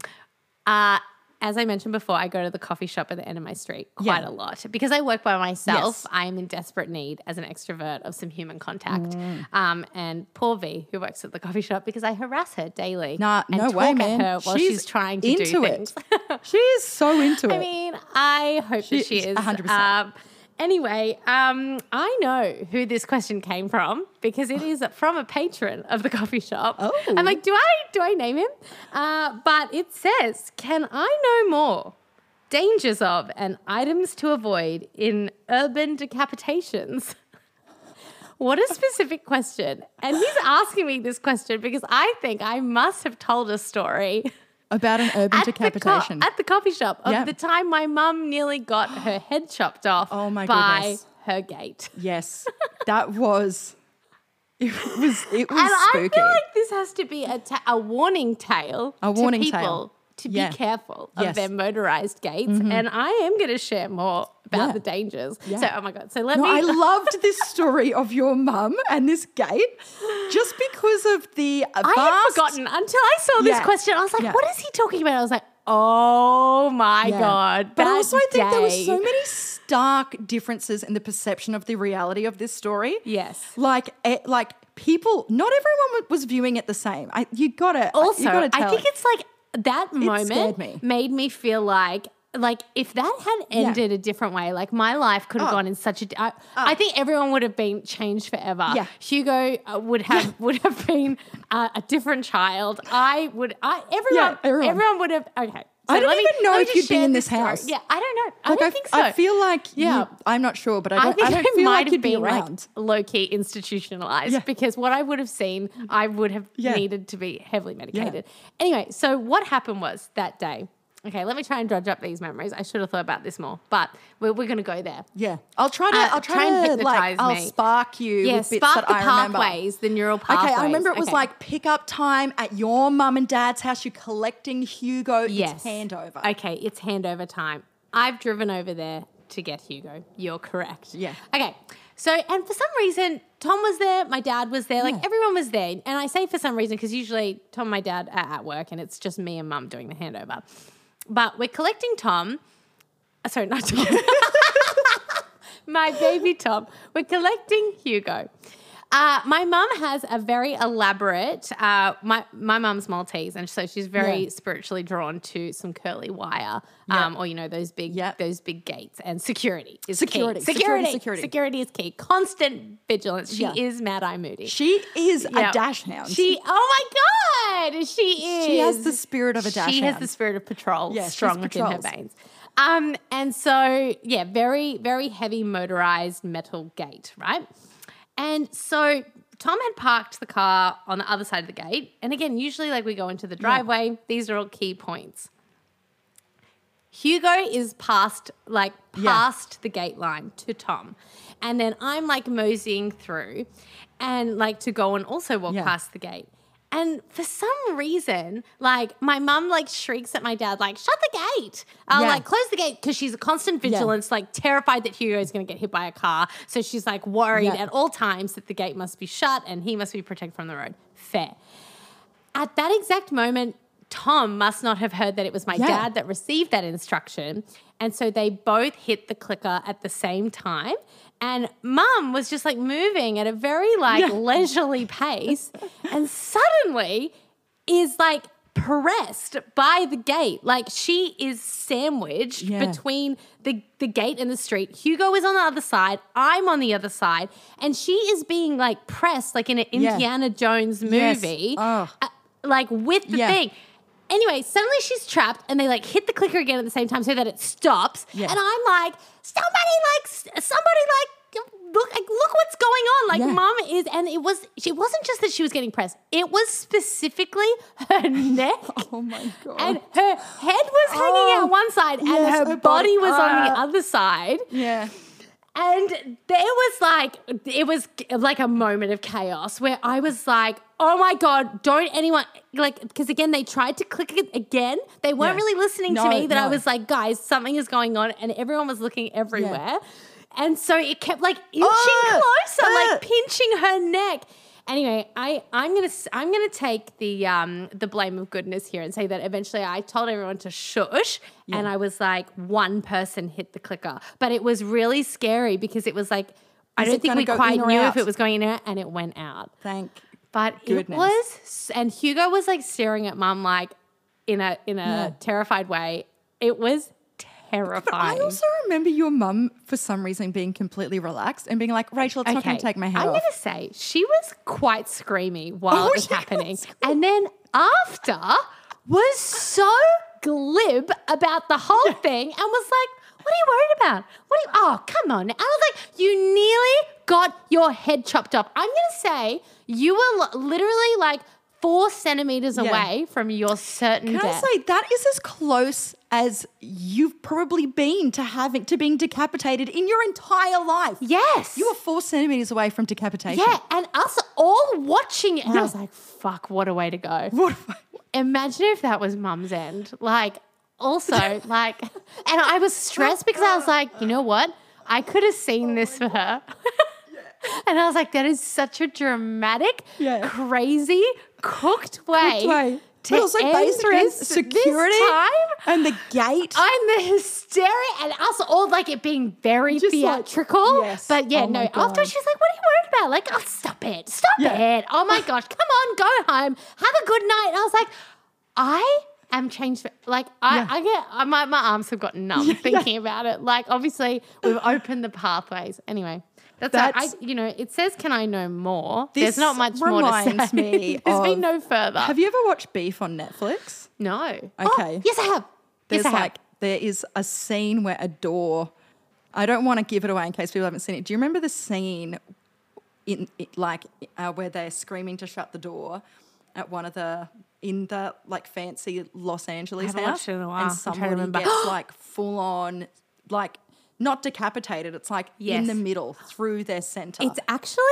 uh, as I mentioned before, I go to the coffee shop at the end of my street quite Yeah. a lot because I work by myself. Yes. I am in desperate need as an extrovert of some human contact. Mm. Um, and poor V, who works at the coffee shop, because I harass her daily. Nah, and no talk way, at man. her while she's, trying to into do it. things. she is so into it. I mean, I hope She- that she is. 100%. Um, anyway, um, I know who this question came from because it is from a patron of the coffee shop. Oh. I'm like, do I do I name him? Uh, but it says, "Can I know more?" Dangers of and items to avoid in urban decapitations. What a specific question. And he's asking me this question because I think I must have told a story about an urban at the, co- decapitation. at the coffee shop of Yeah. the time my mum nearly got her head chopped off Oh my by goodness. her gate. yes, that was. It was. It was And I feel like this has to be a, ta- a warning tale A warning to people tale. To Yeah. be careful of Yes. Mm-hmm. their motorized gates. And I am going to share more about Yeah. the dangers. Yeah. So, oh my God. So let No, me. I loved this story of your mum and this gate, just because of the. uh, I had forgotten until I saw this question. I was like, what is he talking about? I was like, oh my. God. But also, I think there were so many stark differences in the perception of the reality of this story. Yes. like it, like people. Not everyone was viewing it the same. I you gotta also, You gotta I think it. it's like that moment me. made me feel like like if that had ended a different way, like my life could have Oh. gone in such a. I, I think everyone would have been changed forever. Yeah. Hugo uh, would have would have been uh, a different child. I would. I everyone everyone. everyone would have. Okay. I don't let me- even know if you'd be in this story. house. Yeah, I don't know. I like don't I, think so. I feel like Yeah. you, I'm not sure, but I I don't. think I, I, don't feel might like you'd be been like around. low key institutionalized Yeah. because what I would have seen, I would have Yeah. needed to be heavily medicated. Anyway, so what happened was that day, Okay, let me try and dredge up these memories. I should have thought about this more, but we're, we're going to go there. Yeah, I'll try to. Uh, I'll try, try and to like. hypnotise I'll spark you Yeah, spark the I remember. pathways, the neural pathways. Okay, I remember it was Okay. like pick up time at your mum and dad's house. You're collecting Hugo. yes, It's handover. Okay, it's handover time. I've driven over there to get Hugo. You're correct. Yeah. Okay. So, and for some reason, Tom was there, my dad was there, like Yeah. everyone was there. And I say for some reason because usually Tom and my dad are at work and it's just me and mum doing the handover. But we're collecting Tom. uh, Sorry, not Tom. my baby Tom. We're collecting Hugo. Uh, my mum has a very elaborate. Uh, my my mum's Maltese, and so she's very Yeah. spiritually drawn to some curly wire, um, or you know those big Yep. those big gates and security is Security, key. security, Security, security. security is key. Constant vigilance. She Yeah. is Mad Eye Moody. She is Yeah. a dachshund. She, oh my god, she is. She has the spirit of a dash She has the spirit of patrol Yeah, strong within her veins. Um, and so yeah, very very heavy motorized metal gate, right? And so Tom had parked the car on the other side of the gate. And again, usually like we go into the driveway. These are all key points. Hugo is past, like Yeah. past the gate line to Tom. And then I'm like moseying through and like to go and also walk Yeah. past the gate. And for some reason, like my mum like shrieks at my dad, like, shut the gate. I'll Yeah. like close the gate because she's a constant vigilance, like terrified that Hugo is going to get hit by a car. So she's like worried Yeah. at all times that the gate must be shut and he must be protected from the road. Fair. At that exact moment, Tom must not have heard that it was my Yeah. dad that received that instruction. And so they both hit the clicker at the same time. And mum was just like moving at a very like Yeah. leisurely pace and suddenly is like pressed by the gate. Like she is sandwiched Yeah. between the, the gate and the street. Hugo is on the other side. I'm on the other side. And she is being like pressed like in an Yeah. Indiana Jones Yes. movie Oh. uh, like with the Yeah. thing. Anyway, suddenly she's trapped and they like hit the clicker again at the same time so that it stops. Yeah. And I'm like, somebody like, somebody like, look, like, look what's going on. Like, Yeah. mom is, and it was, it wasn't just that she was getting pressed, it was specifically her neck. oh my god. And her head was hanging Oh, out one side, and her, her body was on the ah. other side. yeah. And there was like, it was like a moment of chaos where I was like, oh my God, don't anyone, like, because again, they tried to click it again. They weren't Yeah. really listening to me, that I was like, guys, something is going on. And everyone was looking everywhere. And so it kept like inching Ah, closer, ah. like pinching her neck. Anyway, I I'm gonna I'm gonna take the um the blame of goodness here and say that eventually I told everyone to shush, and I was like one person hit the clicker, but it was really scary because it was like I don't think we quite knew out? if it was going in and it went out. Thank. But it was, and Hugo was like staring at mum like in a in a Yeah. terrified way. It was terrifying. I also remember your mum for some reason being completely relaxed and being like, Rachel, it's not going to take my head I'm off. going to say she was quite screamy while Oh, it was happening. And then after was so glib about the whole thing and was like, what are you worried about? What are you, oh, come on. I was like, you nearly got your head chopped off. I'm going to say you were li- literally like four centimeters Yeah. away from your certain Can death. I say that is as close as you've probably been to having to being decapitated in your entire life? yes. You were four centimeters away from decapitation. Yeah, and us all watching it. And I was like, fuck, what a way to go. What Imagine if that was mum's end. Like, also, like, and I was stressed because I was like, you know what? I could have seen this for her. and I was like, that is such a dramatic, Yeah. crazy, cooked way. Cooked way. To But also end based around security time. and the gate. I'm the hysteria and us all like it being very Just like- theatrical. yes. But yeah, Oh no, after she's like, What are you worried about? Like, oh stop it. Stop Yeah. it. Oh my gosh, come on, go home. Have a good night. And I was like, I am changed for like I, Yeah. I get I, my, my arms have gotten numb thinking about it. Like obviously we've opened the pathways. Anyway. That's, all- I, you know, it says, "Can I know more?" This There's not much more to reminds say. me There's been no further. Have you ever watched Beef on Netflix? no. Okay. Oh, yes, I have. There's yes, I have. like there is a scene where a door. I don't want to give it away in case people haven't seen it. Do you remember the scene in it, like uh, where they're screaming to shut the door at one of the in the like fancy Los Angeles haven't house, watched it in a while. And trying to somebody remember. gets like full on, like not decapitated. It's like in the middle through their center. It's actually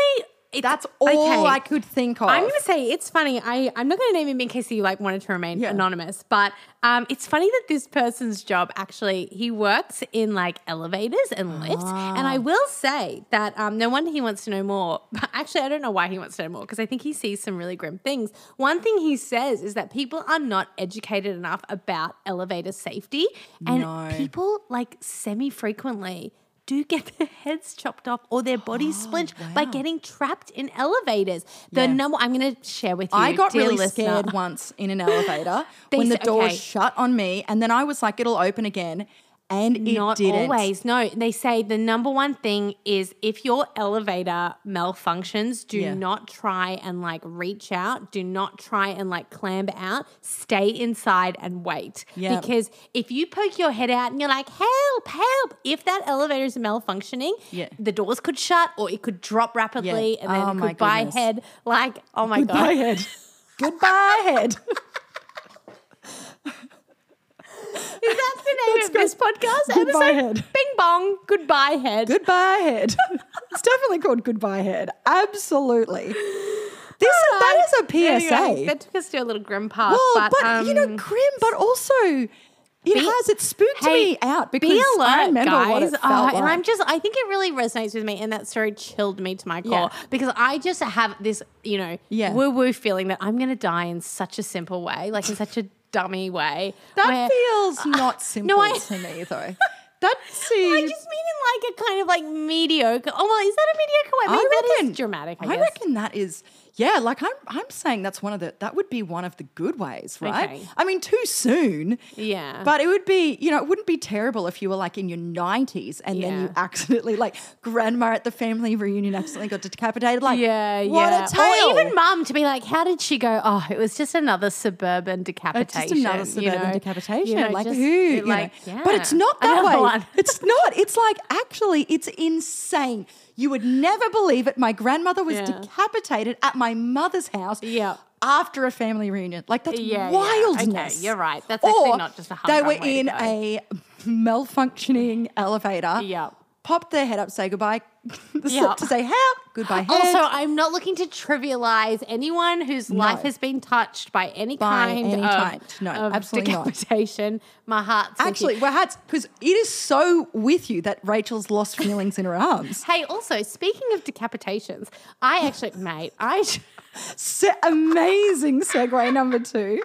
That's all okay. I could think of. I'm going to say it's funny. I, I'm not going to name him in case you like wanted to remain Yeah. anonymous, but um, it's funny that this person's job actually he works in like elevators and lifts, and Ah. I will say that um, no wonder he wants to know more. But actually, I don't know why he wants to know more because I think he sees some really grim things. One thing he says is that people are not educated enough about elevator safety, and No. people like semi frequently. Do get their heads chopped off or their bodies oh, splinched by Oh, wow. getting trapped in elevators. The Yeah. number I'm going to share with you. I got really listener. scared once in an elevator when the say- door okay. shut on me, and then I was like, "It'll open again," and it Not didn't. always. No, they say the number one thing is if your elevator malfunctions, do Yeah. not try and like reach out. Do not try and like clamber out. Stay inside and wait. Yeah. Because if you poke your head out and you're like, help, help, if that elevator is malfunctioning, Yeah. the doors could shut or it could drop rapidly and then Oh goodbye goodness. head. Like, oh my God. Goodbye, God. head. Goodbye, head. Is that the name of this podcast Goodbye, episode? head. Bing bong, goodbye head. Goodbye, head. it's definitely called Goodbye, head. Absolutely. This that is a PSA. Anyway, that took us to a little grim path. well, but, but, you know, um, grim, but also it has it spooked hey, me out because be alert, I remember guys. what it felt Oh, like. And I'm just, I think it really resonates with me, and that story chilled me to my core Yeah. because I just have this, you know, Yeah. woo woo feeling that I'm going to die in such a simple way, like in such a dummy way. that where- feels not simple I- to me though. That seems. I just mean in like a kind of like mediocre. Oh well, is that a mediocre way? I mean, I reckon is dramatic. I, I reckon that is yeah. Like I'm, I'm saying that's one of the that would be one of the good ways, right? Okay. I mean, too soon. Yeah. But it would be, you know, it wouldn't be terrible if you were like in your 90s and then you accidentally, like, grandma at the family reunion accidentally got decapitated. Like, Yeah, what yeah. a tale. Or even mum to be like, how did she go? Oh, it was just another suburban decapitation. another you suburban know? decapitation. You know, like just- who? you know. like, But it's not that Another way. one. It's not. It's like actually, it's insane. You would never believe it. My grandmother was Yeah. decapitated at my mother's house. Yeah. After a family reunion, like that's Yeah, yeah. wildness. Okay, you're right. That's actually Or not just a They were in a malfunctioning elevator. Yeah. Popped their head up, say goodbye, Yeah. to say help, goodbye. Head. Also, I'm not looking to trivialize anyone whose life has been touched by any By kind any of, kind. No, of absolutely not. decapitation. My heart's. Actually, we're had because it is so with you that Rachel's lost feelings in her arms. Hey, also speaking of decapitations, I actually, mate, I Se- amazing segue number two.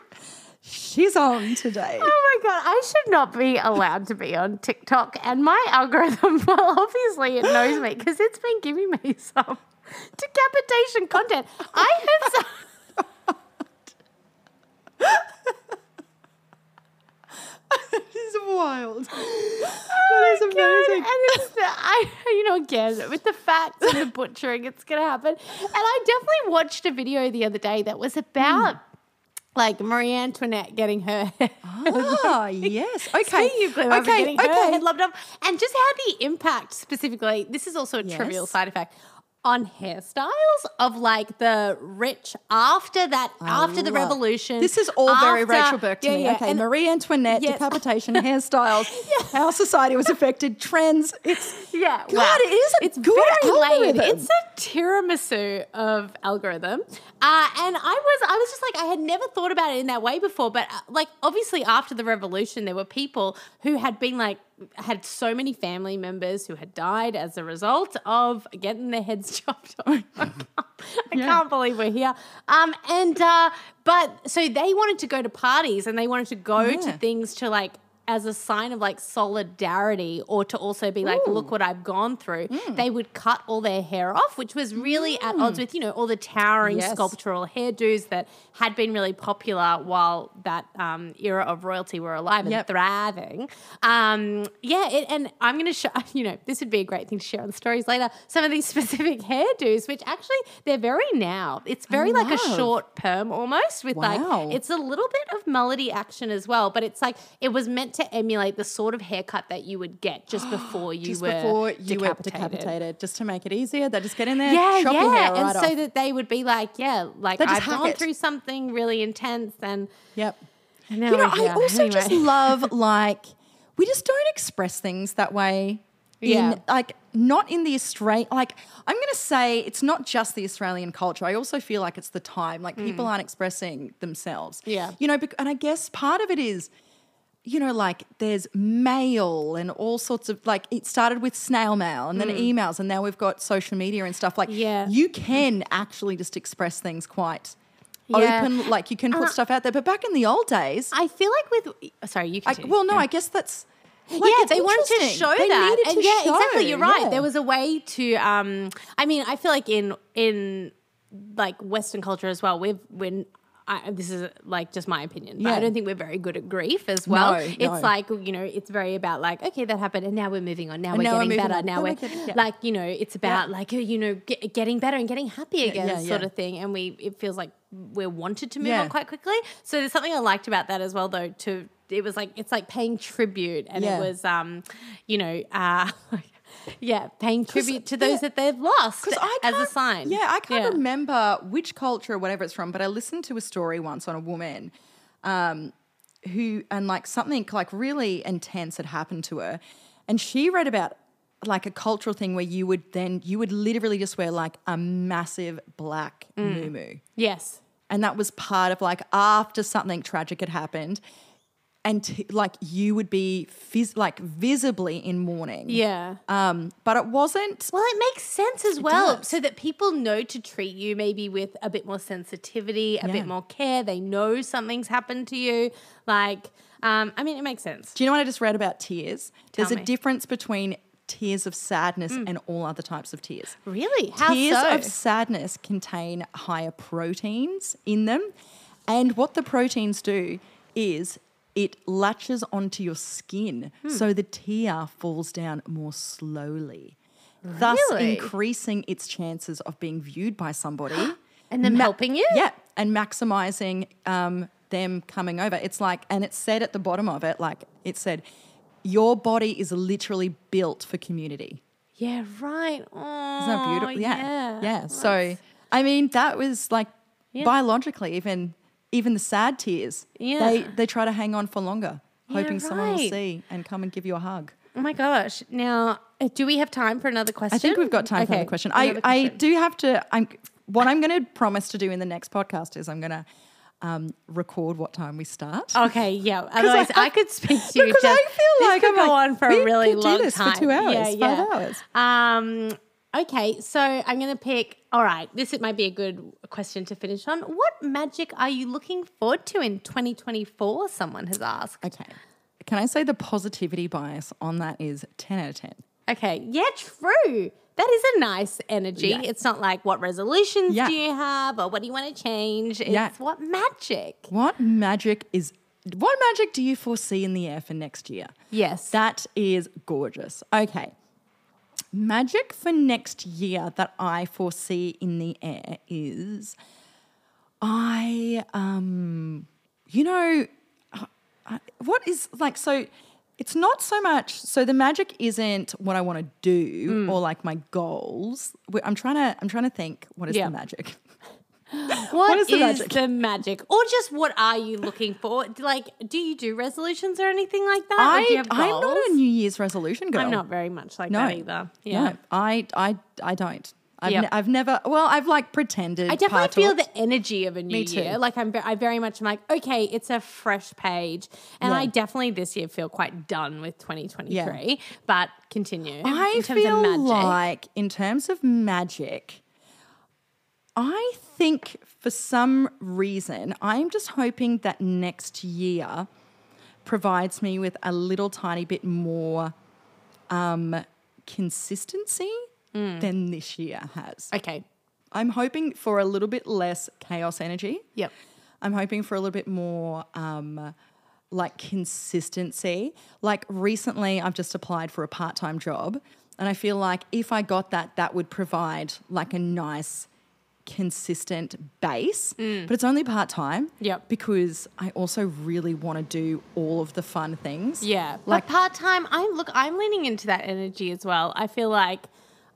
She's on today. Oh my god, I should not be allowed to be on TikTok, and my algorithm, well, obviously it knows me because it's been giving me some decapitation content. I have. Some, This is wild. Oh That is my God, amazing. And it's the, I, you know, again, with the facts and the butchering, it's going to happen. And I definitely watched a video the other day that was about hmm. Like Marie Antoinette getting her. Ah, yes. Okay. Speaking of glamour, okay. getting her Okay. head lobbed off, and just how the impact specifically. This is also a trivial side effect on hairstyles of like the rich after that after the revolution. This is all very Rachel Burke to yeah, me. yeah, okay, and- Marie Antoinette, Yes. decapitation, hairstyles, how society was affected, trends. It's Yeah, God, wow. it is a it's good very layered. algorithm. It's a tiramisu of algorithm, uh, and I I was just like I had never thought about it in that way before. But uh, like obviously after the revolution, there were people who had been like had so many family members who had died as a result of getting their heads chopped off. I can't, I can't believe we're here. Um, and uh, but so they wanted to go to parties and they wanted to go to things to like as a sign of like solidarity or to also be like, look what I've gone through, Hmm. they would cut all their hair off, which was really at odds with, you know, all the towering Yes. sculptural hairdos that had been really popular while that um, era of royalty were alive and Yep. thriving. Um, yeah, it, and I'm going to show, you know, this would be a great thing to share on stories later. Some of these specific hairdos, which actually they're very now. It's very like a short perm almost with Wow. like, it's a little bit of melody action as well, but it's like, it was meant meant to emulate the sort of haircut that you would get just before you just were before you were decapitated. decapitated, just to make it easier. They just get in there, Yeah, chop yeah, hair and right so off. that they would be like, yeah, like I've gone it. through something really intense, and, Yep. and now You know, I also just love like we just don't express things that way. Yeah. In like not in the Australian like I'm gonna say it's not just the Australian culture. I also feel like it's the time. Like people aren't expressing themselves. Mm. Yeah. You know, and I guess part of it is you know, like there's mail and all sorts of like it started with snail mail and then emails and now we've got social media and stuff. Like Mm. Yeah. you can actually just express things quite Yeah. open, like you can put I- stuff out there. But back in the old days, I feel like with sorry, you I, continue. well, no, Yeah. I guess that's like, yeah, they wanted to show They that, needed and to yeah, show, exactly. You're right. yeah. There was a way to. Um, I mean, I feel like in in like Western culture as well, we've when. I, this is like just my opinion, Yeah. I don't think we're very good at grief as well. No, it's no. like you know, it's very about like okay, that happened, and now we're moving on. Now And we're now we're getting better. on. Now we're we're yeah. like you know, it's about like uh, you know, get, getting better and getting happy again, yeah, sort yeah. of thing. And we it feels like we're wanted to move Yeah. on quite quickly. So there's something I liked about that as well, though. To it was like it's like paying tribute, and Yeah. it was um, you know, uh, yeah, paying tribute to those that they've lost I as a sign. Yeah, I can't Yeah. remember which culture or whatever it's from, but I listened to a story once on a woman um, who, and like something like really intense had happened to her. And she read about like a cultural thing where you would then, you would literally just wear like a massive black Mm. muumuu. Yes. And that was part of like after something tragic had happened. And t- like you would be phys- like visibly in mourning. Yeah. Um, but it wasn't Well, it makes sense as well, does. so that people know to treat you maybe with a bit more sensitivity, a Yeah. bit more care. They know something's happened to you. Like, um, I mean, it makes sense. Do you know what I just read about tears? Tell There's me. a difference between tears of sadness and all other types of tears. Really? How tears so? of sadness contain higher proteins in them. And what the proteins do is it latches onto your skin Hmm. so the tear falls down more slowly. Thus increasing its chances of being viewed by somebody. And them helping you? Yeah, and maximizing um, them coming over. It's like, and it said at the bottom of it, like it said, your body is literally built for community. yeah, right. Oh, Isn't that beautiful? Yeah, Yeah. yeah. So, I mean, that was like Yeah. biologically, even even the sad tears. Yeah. they they try to hang on for longer, hoping someone will see and come and give you a hug. Oh my gosh. Now, uh, do we have time for another question? I think we've got time for Okay, another question. I, another I question. do have to. I'm what I'm going to promise to do in the next podcast is I'm going to um, record what time we start. Okay, yeah. Otherwise, I, could speak to you. Because I feel this like could I'm go like, on for a really could do long this for two hours, yeah, five yeah. hours. Um. Okay, so I'm going to pick. All right, this it might be a good question to finish on. What magic are you looking forward to in 2024? Someone has asked. Okay. Can I say the positivity bias on that is 10 out of 10? Okay, yeah, true. That is a nice energy. Yeah. It's not like what resolutions Yeah. do you have or what do you want to change. It's Yeah. what magic. What magic is what magic do you foresee in the air for next year? Yes. That is gorgeous. Okay. Magic for next year that I foresee in the air is I um you know I- what is like so it's not so much so the magic isn't what I want to do or like my goals. I'm trying to I'm trying to think what is Yeah. the magic? what is is, the magic? the magic? Or just what are you looking for? Like, do you do resolutions or anything like that? or do you I have I'm not a New Year's resolution girl. I'm not very much like No. that either. Yeah. No, I I I don't. I've, Yep. ne- I've never. Well, I've like pretended. I definitely feel the energy of a new Me too. year. Like I'm, I very much am like, okay, it's a fresh page, and Yeah. I definitely this year feel quite done with 2023. But continue. I in terms feel of magic. like in terms of magic, I think for some reason I'm just hoping that next year provides me with a little tiny bit more um, consistency Mm. than this year has. okay. I'm hoping for a little bit less chaos energy. Yep. I'm hoping for a little bit more um, like consistency. Like recently, I've just applied for a part time job, and I feel like if I got that, that would provide like a nice consistent base, but it's only part time. Mm. Yep. Because I also really want to do all of the fun things. Yeah, Like- part time. I look. I'm leaning into that energy as well. I feel like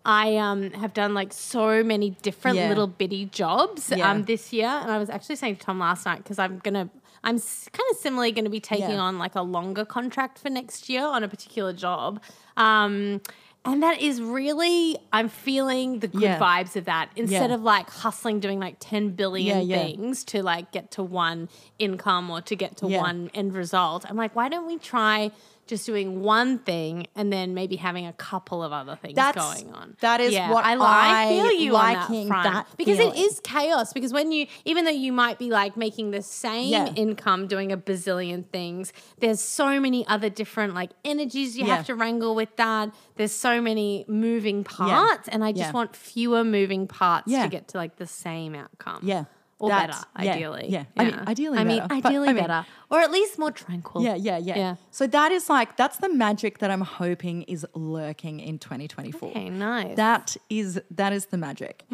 I um have done like so many different Yeah. little bitty jobs Yeah. um this year, and I was actually saying to Tom last night because I'm gonna. I'm kind of similarly going to be taking Yeah. on like a longer contract for next year on a particular job. Um, and that is really, I'm feeling the good Yeah. vibes of that instead Yeah. of like hustling, doing like 10 billion Yeah, things to like get to one income or to get to one end result. I'm like, why don't we try just doing one thing and then maybe having a couple of other things That's- going on? that is what I, li- I feel you liking on that, front. that because it feeling. is chaos. Because when you, even though you might be like making the same Yeah. income doing a bazillion things, there's so many other different like energies you Yeah. have to wrangle with that. There's so many moving parts, and I just Yeah. want fewer moving parts Yeah. to get to like the same outcome. Yeah. Or better, yeah, ideally. yeah. I mean, ideally I mean, better, but, ideally I mean- better. Or at least more tranquil. Yeah, yeah, yeah, Yeah. So that is like that's the magic that I'm hoping is lurking in 2024. Okay, nice. That is that is the magic,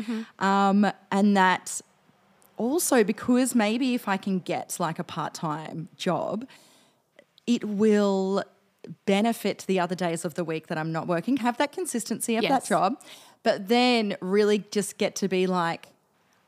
um, and that also because maybe if I can get like a part time job, it will benefit the other days of the week that I'm not working. Have that consistency of that job, but then really just get to be like,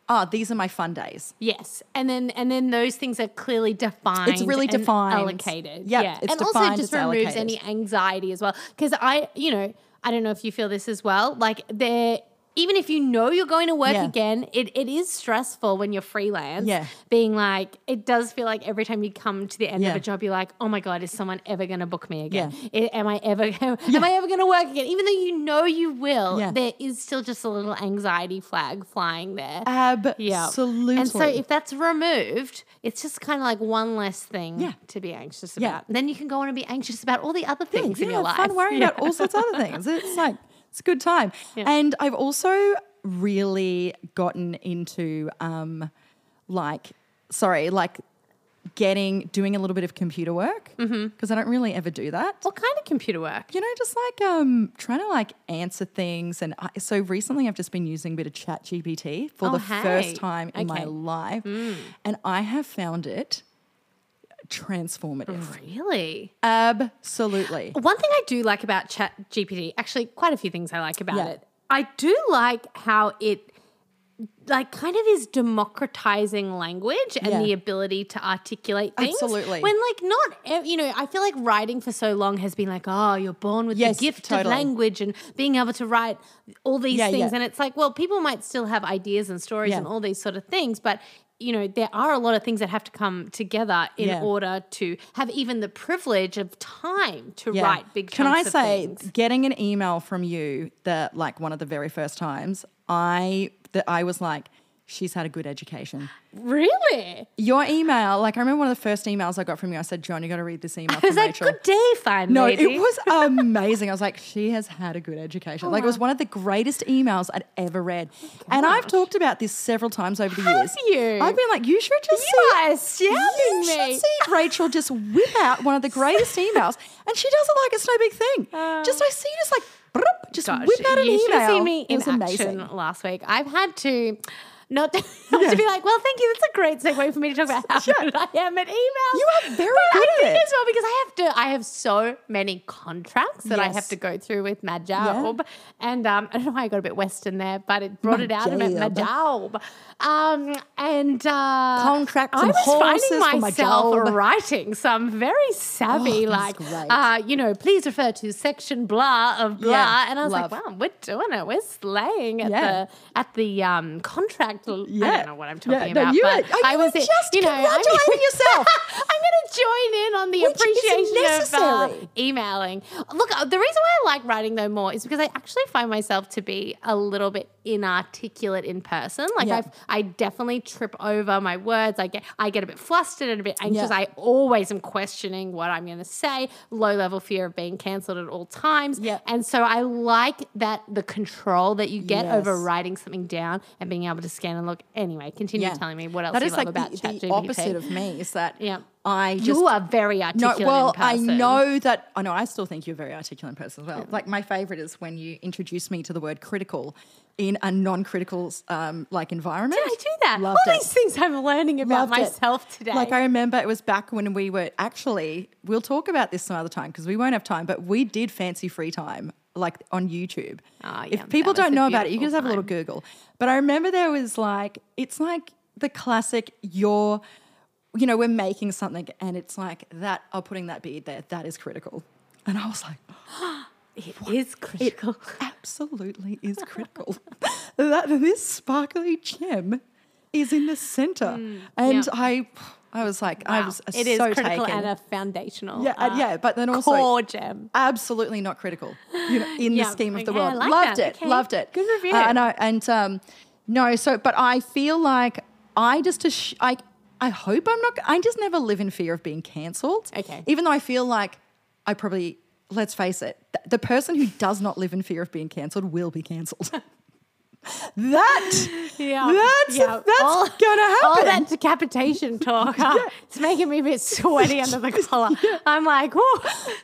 oh, these are my fun days. Yes, and then and then those things are clearly defined. It's really and defined. allocated. Yep, yeah, it's and also just removes allocated. any anxiety as well. Because I, you know, I don't know if you feel this as well. Like there. Even if you know you're going to work Yeah. again, it, it is stressful when you're freelance. Yeah. Being like, it does feel like every time you come to the end of a job, you're like, oh my God, is someone ever going to book me again? Yeah. Am I ever, am I ever going to work again? Even though you know you will, Yeah. there is still just a little anxiety flag flying there. Absolutely. Yeah. And so if that's removed, it's just kind of like one less thing Yeah. to be anxious Yeah. about. Then you can go on and be anxious about all the other things in your life. fun worrying Yeah. about all sorts of other things. It's like it's a good time. Yeah. And I've also really gotten into um like sorry, like getting doing a little bit of computer work because Mm-hmm. I don't really ever do that. What kind of computer work? You know, just like um trying to like answer things, and I, so recently I've just been using a bit of Chat GPT for Oh, the hey. first time in my Okay. Mm. life, and I have found it transformative. Really? Absolutely. One thing I do like about Chat GPT, actually, quite a few things I like about Yeah. it. I do like how it like kind of is democratizing language and Yeah. the ability to articulate things. Absolutely. When like not you know, I feel like writing for so long has been like, oh, you're born with Yes, the gift totally. of language and being able to write all these Yeah, things. yeah. And it's like, well, people might still have ideas and stories and all these sort of things, but you know, there are a lot of things that have to come together in Yeah. order to have even the privilege of time to Yeah. write big things. Can I say, things. getting an email from you that like one of the very first times, I that I was like, she's had a good education. Really? Your email, like I remember one of the first emails I got from you. I said, John, you got to read this email I was like, Rachel. good day, fine No, lady. it was amazing. I was like, she has had a good education. like, it was oh. one of the greatest emails I'd ever read. Oh and I've talked about this several times over the Have years. you? I've been like, you should just You see. are you me. should see Rachel just whip out one of the greatest emails, and she does it like it's no big thing. Oh. just I see you just like, just Gosh, whip out an you email. should have seen me in action amazing. last week. I've had to not, not to be like, well, thank you. That's a great segue for me to talk about how Yeah. good I am at email. You are very but good I at think it. as well because I have to. I have so many contracts that I have to go through with my job, and um, I don't know why I got a bit Western there, but it brought it out. I meant my job. job, um, and uh, Contracts I was finding for my myself job. writing some very savvy, Oh, like, uh, you know, please refer to section blah of blah, Yeah, and I was love. like, wow, we're doing it. We're slaying at Yeah. the at the um, contract. I Yeah. don't know what I'm Yeah, talking no, about, you but are- I was just you know, I'm- congratulating yourself. I'm going to join in on the Which appreciation of uh, emailing. Look, uh, the reason why I like writing though more is because I actually find myself to be a little bit inarticulate in person. Like Yeah. I've, I definitely trip over my words. I get I get a bit flustered and a bit anxious. Yeah. I always am questioning what I'm going to say. Low level fear of being cancelled at all times. Yeah. And so I like that the control that you get over writing something down and being able to scan and look. Anyway, continue telling me what else That you is love like about the, the opposite of me is that Yeah. I just you are very no, articulate. well, in I know that. I know. I still think you're a very articulate person as well. Like my favorite is when you introduce me to the word critical in a non-critical um, like environment. Did I do that. Loved All it. these things I'm learning about Loved it. myself today. Like I remember it was back when we were actually. We'll talk about this some other time because we won't have time. But we did fancy free time like on YouTube. Ah, yeah, if people don't know about it, you can just have a little Google. But I remember there was like it's like the classic. You're, you know, we're making something and it's like that. Oh, putting that bead there. That is critical. And I was like, it is critical. It absolutely is critical. that this sparkly gem is in the center, and Mm, yeah. I, I was like, I Wow. was it is so critical taken. and a foundational. yeah, uh, yeah, but then also core gem. absolutely not critical, you know, in Yeah, the scheme of the okay, I world. like loved that. it, Okay, loved it. good review. Uh, and I, and um, no, so but I feel like I just I I hope I'm not. I just never live in fear of being cancelled. Okay. even though I feel like I probably let's face it, th- the person who does not live in fear of being cancelled will be cancelled. that Yeah, that's yeah. that's All- gonna happen. All that decapitation talk, huh? it's making me a bit sweaty under the collar. I'm like, whoo,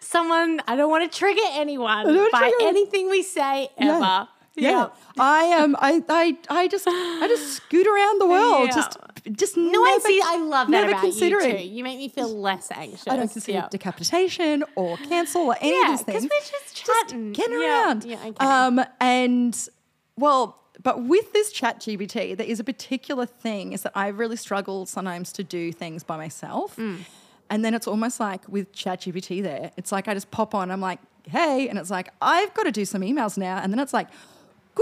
someone, I don't want to trigger anyone by trigger- anything we say ever. Yeah. I am. I, I. I just. I just scoot around the world. Yeah. Just. Just No, I never, see. I love that never about you too. You make me feel less anxious. I don't consider Yeah. decapitation or cancel or any Yeah, of these things. because we're just chatting. getting Yeah, around. yeah, okay. Um, and well, but with this chat GPT, there is a particular thing is that I really struggle sometimes to do things by myself. Mm. And then it's almost like with chat GPT there, it's like I just pop on, I'm like, hey, and it's like, I've got to do some emails now. And then it's like,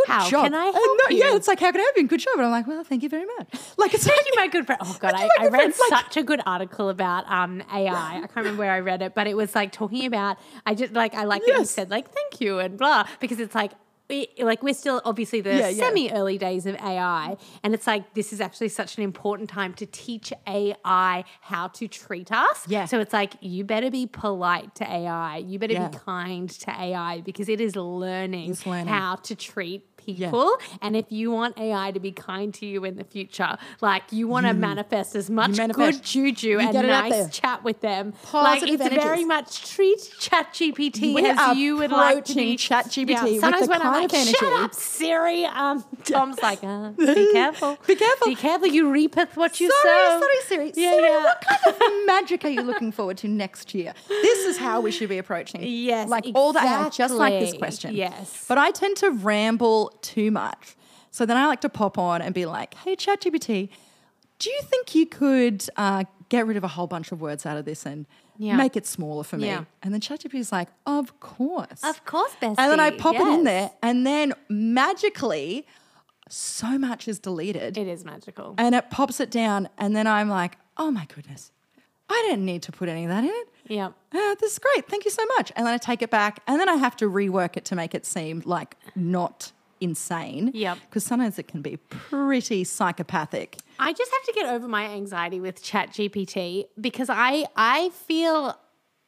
good How job. can I And help no- Yeah, it's like, how can I help you? Good job. And I'm like, well, thank you very much. Like, it's Thank like, you, my good friend. Oh God, I, I read. Like- such a good article about um AI. I can't remember where I read it, but it was like talking about. I just like I like that you said like thank you and blah because it's like. It- like we're still obviously the Yeah, yeah. semi early days of AI, and it's like this is actually such an important time to teach AI how to treat us. Yeah. So it's like you better be polite to AI, you better Yeah. be kind to AI because it is learning, learning. how to treat people. And if you want AI to be kind to you in the future, like you want to manifest as much manifest. good juju You and get it out there. nice chat with them. Positive like it's very much treat ChatGPT We as you would like to be. ChatGPT with Sometimes the when I'm like, shut up, Siri. Um, Tom's like, uh, be careful. Be careful. Be careful. You reapeth what you Sorry, sow. sorry, Siri. Yeah, Siri, yeah. what kind of magic are you looking forward to next year? This is how we should be approaching. Yes, like all the AI, just like this question. Yes. but I tend to ramble too much, so then I like to pop on and be like, "Hey, ChatGPT, do you think you could uh, get rid of a whole bunch of words out of this and Yeah. make it smaller for me?" Yeah. And then ChatGPT is like, "Of course, Of course, bestie. And then I pop it in there, and then magically, so much is deleted It is magical. and it pops it down, and then I'm like, oh my goodness, I didn't need to put any of that in it. Yeah. Uh, this is great. Thank you so much. And then I take it back, and then I have to rework it to make it seem like not insane. Yeah. Because sometimes it can be pretty psychopathic. I just have to get over my anxiety with ChatGPT because I I feel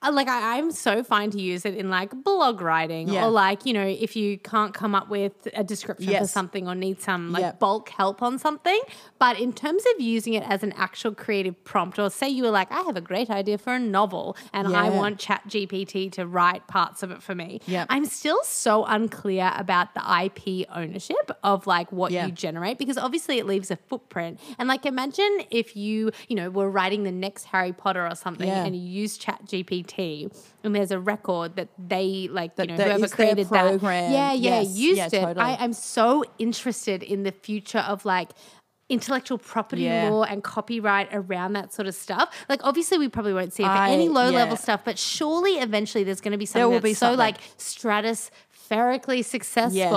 like I, I'm so fine to use it in like blog writing Yeah. or like you know if you can't come up with a description for something or need some like Yep. bulk help on something. But in terms of using it as an actual creative prompt, or say you were like, I have a great idea for a novel and I want chat gpt to write parts of it for me. Yep. I'm still so unclear about the IP ownership of like what Yeah. you generate because obviously it leaves a footprint. And like imagine if you, you know, were writing the next Harry Potter or something Yeah. and you use Chat GPT and there's a record that they like, That- you know, that whoever created that. Yeah, yeah, Yes. used Yeah, it. totally. I, I'm so interested in the future of like intellectual property Yeah. law and copyright around that sort of stuff. Like obviously we probably won't see it for I- any low level stuff, but surely eventually there's going to be something will that's be so something. like stratospherically successful Yes,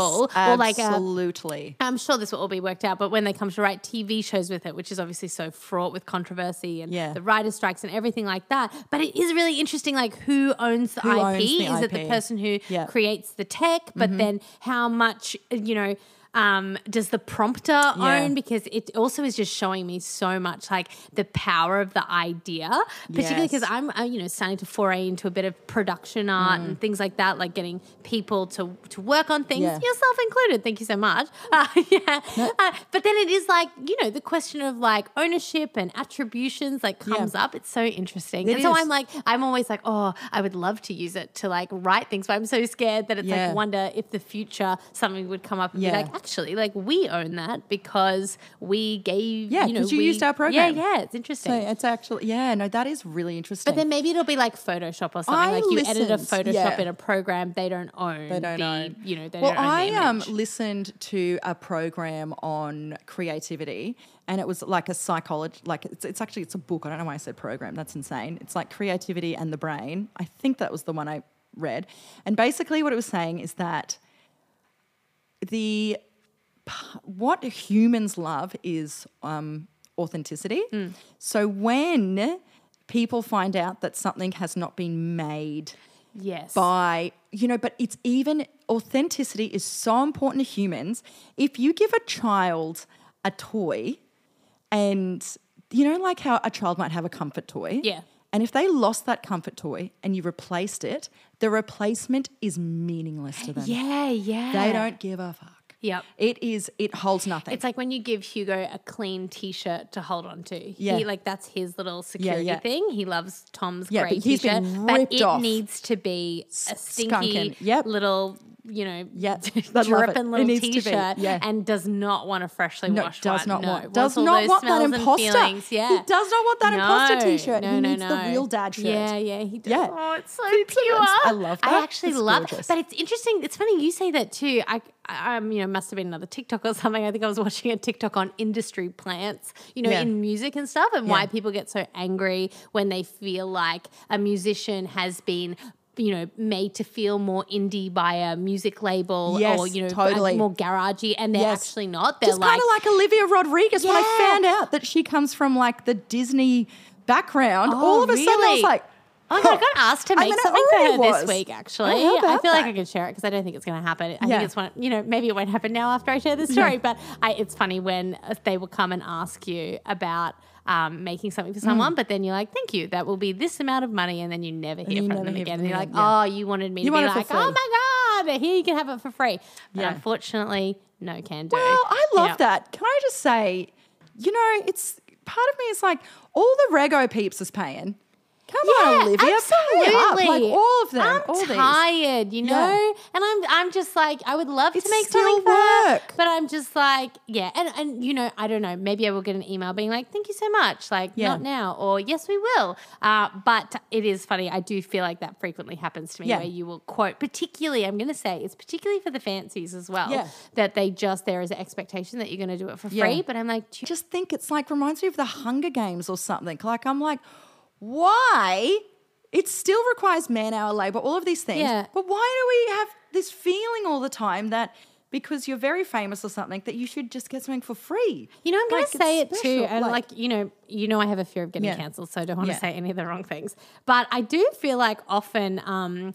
or like a absolutely. I'm sure this will all be worked out, but when they come to write TV shows with it, which is obviously so fraught with controversy and Yeah. the writer strikes and everything like that, but it is really interesting, like who owns the Who IP? owns the is it the person who Yeah. Mm-hmm. creates the tech? But then how much, you know, um, does the prompter own? Because it also is just showing me so much like the power of the idea, particularly because Yes. I'm, uh, you know, starting to foray into a bit of production art Mm. and things like that, like getting people to to work on things, Yeah. yourself included. Thank you so much. Uh, yeah, uh, but then it is like you know the question of like ownership and attributions like comes up. It's so interesting, It and so. I'm like, I'm always like, oh, I would love to use it to like write things, but I'm so scared that it's Yeah. like wonder if the future something would come up and Yeah. be like, actually, like we own that because we gave, Yeah, you know, you we- used our program. Yeah, yeah, it's interesting. So it's actually yeah, no, that is really interesting. But then maybe it'll be like Photoshop or something. I like you edit a Photoshop yeah. in a program they don't own. They don't the, own. You know, they well, don't own I um listened to a program on creativity, and it was like a psychology, like it's, it's actually it's a book. I don't know why I said program. That's insane. It's like creativity and the brain. I think that was the one I read, and basically what it was saying is that the what humans love is um, authenticity. Hmm. So when people find out that something has not been made yes. by you know but it's even authenticity is so important to humans if you give a child a toy and you know like how a child might have a comfort toy Yeah. and if they lost that comfort toy and you replaced it the replacement is meaningless to them yeah, yeah. they don't give a fuck Yep. it is it holds nothing It's like when you give Hugo a clean T-shirt to hold on to. Yeah. He like that's his little security yeah. thing. He loves Tom's Yeah, grey T-shirt, been but it off. needs to be a stinky Yep. little, you know, yeah, I love it. dripping little needs to be. T-shirt, Yeah. and does not want a freshly no, washed does one. not no. want does not want that imposter. Yeah, He does not want that imposter t-shirt. No, he no, needs no. the real dad shirt. Yeah, yeah, he does. Yeah. Oh, it's so It's- pure. it's- I love I actually It's love, gorgeous. but it's interesting. It's funny you say that too. I, I, um, you know, must have been another TikTok or something. I think I was watching a TikTok on industry plants, you know, Yeah. in music and stuff, and why people get so angry when they feel like a musician has been. You know, made to feel more indie by a music label, or you know, totally. more garagey, and they're Yes. actually not. They're Just like, kind of like Olivia Rodrigo. When I found out that she comes from like the Disney background, all of a sudden I was like, Oh, my God, I got asked to I make mean, it something for her already this week, actually. Oh, I feel like that? I could share it because I don't think it's going to happen. I Yeah. think it's one, you know, maybe it won't happen now after I share this story, but I, it's funny when uh, they will come and ask you about um, making something for someone, but then you're like, thank you, that will be this amount of money, and then you never hear you from never them again. from And you're like, yeah. oh, you wanted me You to be want for like, oh my God, here you can have it for free. But Yeah. unfortunately, no can do. well, I love that. Can I just say, you know, it's part of me is like all the Rego peeps is paying. Come on, Olivia, absolutely. Like all of them, I'm all these. tired, you know, Yeah. and I'm I'm just like I would love It's to make still something her, work. but I'm just like yeah, and and you know I don't know maybe I will get an email being like thank you so much like Yeah. not now or yes we will, uh, but it is funny I do feel like that frequently happens to me Yeah. where you will quote particularly I'm going to say it's particularly for the fancies as well Yeah. that they just there is an expectation that you're going to do it for Yeah. free, but I'm like do you just think it's like reminds me of the Hunger Games or something. Like I'm like, why? It still requires man hour labor, all of these things. Yeah. But why do we have this feeling all the time that because you're very famous or something that you should just get something for free? You know, I'm going Like, to say it it's too, special, and like, you know, you know, I have a fear of getting Yeah. cancelled, so I don't want Yeah. to say any of the wrong things. But I do feel like often um,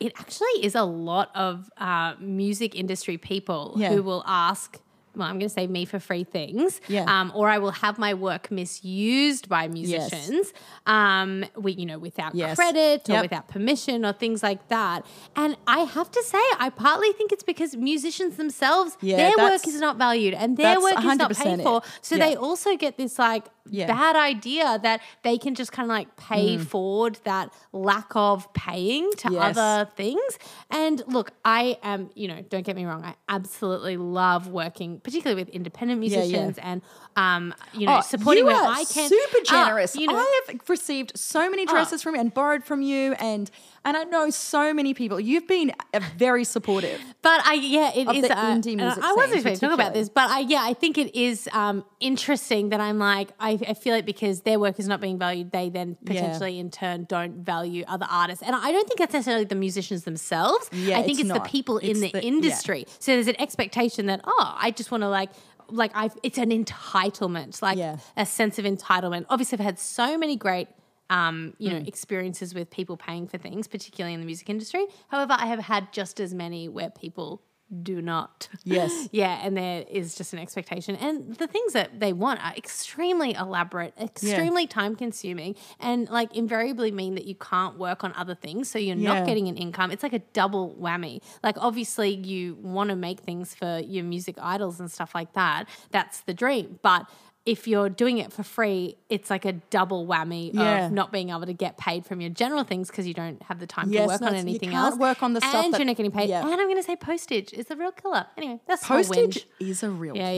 it actually is a lot of uh, music industry people Yeah. who will ask. Well, I'm going to say me for free things, Yeah. um, or I will have my work misused by musicians, um, we, you know, without Yes. credit or Yep. without permission or things like that. And I have to say, I partly think it's because musicians themselves, Yeah, their work is not valued and their work is not 100% paid for. So Yeah. they also get this like Yeah. bad idea that they can just kind of like pay Mm. forward that lack of paying to Yes. other things. And look, I am, you know, don't get me wrong, I absolutely love working, particularly with independent Yeah, yeah. musicians and, um, you know, Oh, supporting you where I can. Super Uh, generous. you know, I have received so many dresses from you and borrowed from you, and and I know so many people. You've been uh, very supportive. But I yeah, it is the uh, indie music I wasn't expecting to talk about this, but I yeah, I think it is um, interesting that I'm like I, I feel it because their work is not being valued, they then Yeah. potentially in turn don't value other artists, and I don't think that's necessarily the musicians themselves. Yeah, I think it's it's, the people in It's the, the- yeah. industry. So there's an expectation that oh, I just want to like. Like I, it's an entitlement, like Yeah. a sense of entitlement. Obviously, I've had so many great um, you Mm. know, experiences with people paying for things, particularly in the music industry. However, I have had just as many where people do not. Yes. Yeah, and there is just an expectation. And the things that they want are extremely elaborate, extremely time consuming, and like invariably mean that you can't work on other things. So you're Yeah. not getting an income. It's like a double whammy. Like, obviously, you want to make things for your music idols and stuff like that. That's the dream. But if you're doing it for free, it's like a double whammy Yeah. of not being able to get paid from your general things because you don't have the time Yes, to work no, on anything can't else. work on the stuff and you're not getting paid. yeah. And I'm going to say postage is the real killer. Anyway, that's Postage is a real Yeah, killer.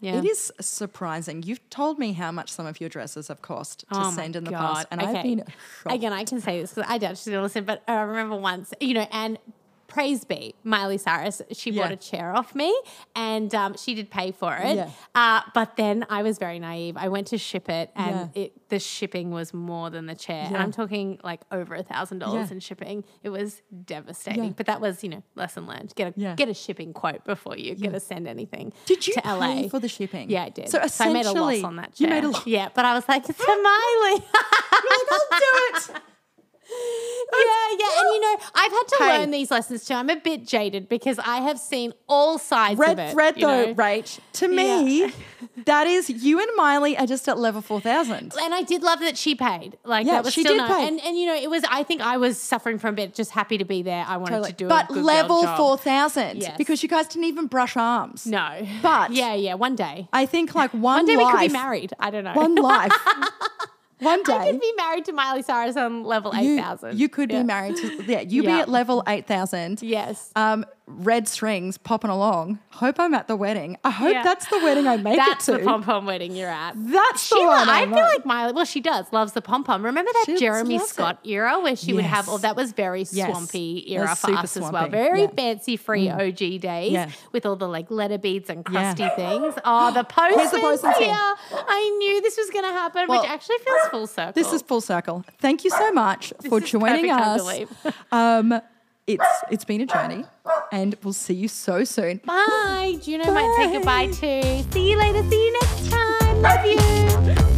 yeah, yeah. It is surprising. You've told me how much some of your dresses have cost to Oh send in the God. past, and I've been shocked. Again, I can say this because I doubt she's going to listen, but I remember once, you know, and praise be Miley Cyrus, she Yeah. bought a chair off me and um, she did pay for it. Yeah. Uh, but then I was very naive. I went to ship it and Yeah. it, the shipping was more than the chair. And I'm talking like over a thousand dollars in shipping. It was devastating. But that was, you know, lesson learned. Get a get a shipping quote before you get to send anything. Did you to pay LA for the shipping? Yeah, I did. So essentially, I made a loss on that you chair. made a loss. Yeah, but I was like, it's for Miley. You're like, I'll do it. yeah, yeah. And you know, I've had to Hey. learn these lessons too. I'm a bit jaded because I have seen all sides of Red it. thread you though, know? Rach. To me, that is you and Miley are just at level four thousand. And I did love that she paid. Like Yeah, that was she still did pay. And and you know, it was I think I was suffering from a bit, just happy to be there. I wanted to do it. But level four thousand Yes. because you guys didn't even brush arms. No. But- yeah, yeah, one day. I think like one, One day we could be married. I don't know. One life. One day. I could be married to Miley Cyrus on level eight thousand. you could be married to yeah, you be at level eight thousand. Yes. Um, red strings popping along. Hope I'm at the wedding. I hope Yeah. that's the wedding I make That's it the pom pom wedding you're at. That's the She, one. I I'm feel like Miley. Well, she does loves the pom pom. Remember that She Jeremy loves it. Scott era where she would have Yes. all that was very Yes. swampy era for us as well. Very Yeah. fancy free OG days Yeah. with all the like letter beads and crusty things. Oh, the postman's the postman's here. I knew this was going to happen, Well, which actually feels full circle. This is full circle. Thank you so much for joining to us. Um, it's it's been a journey, and we'll see you so soon. Bye. Juno might say goodbye too. See you later. See you next time. Love you.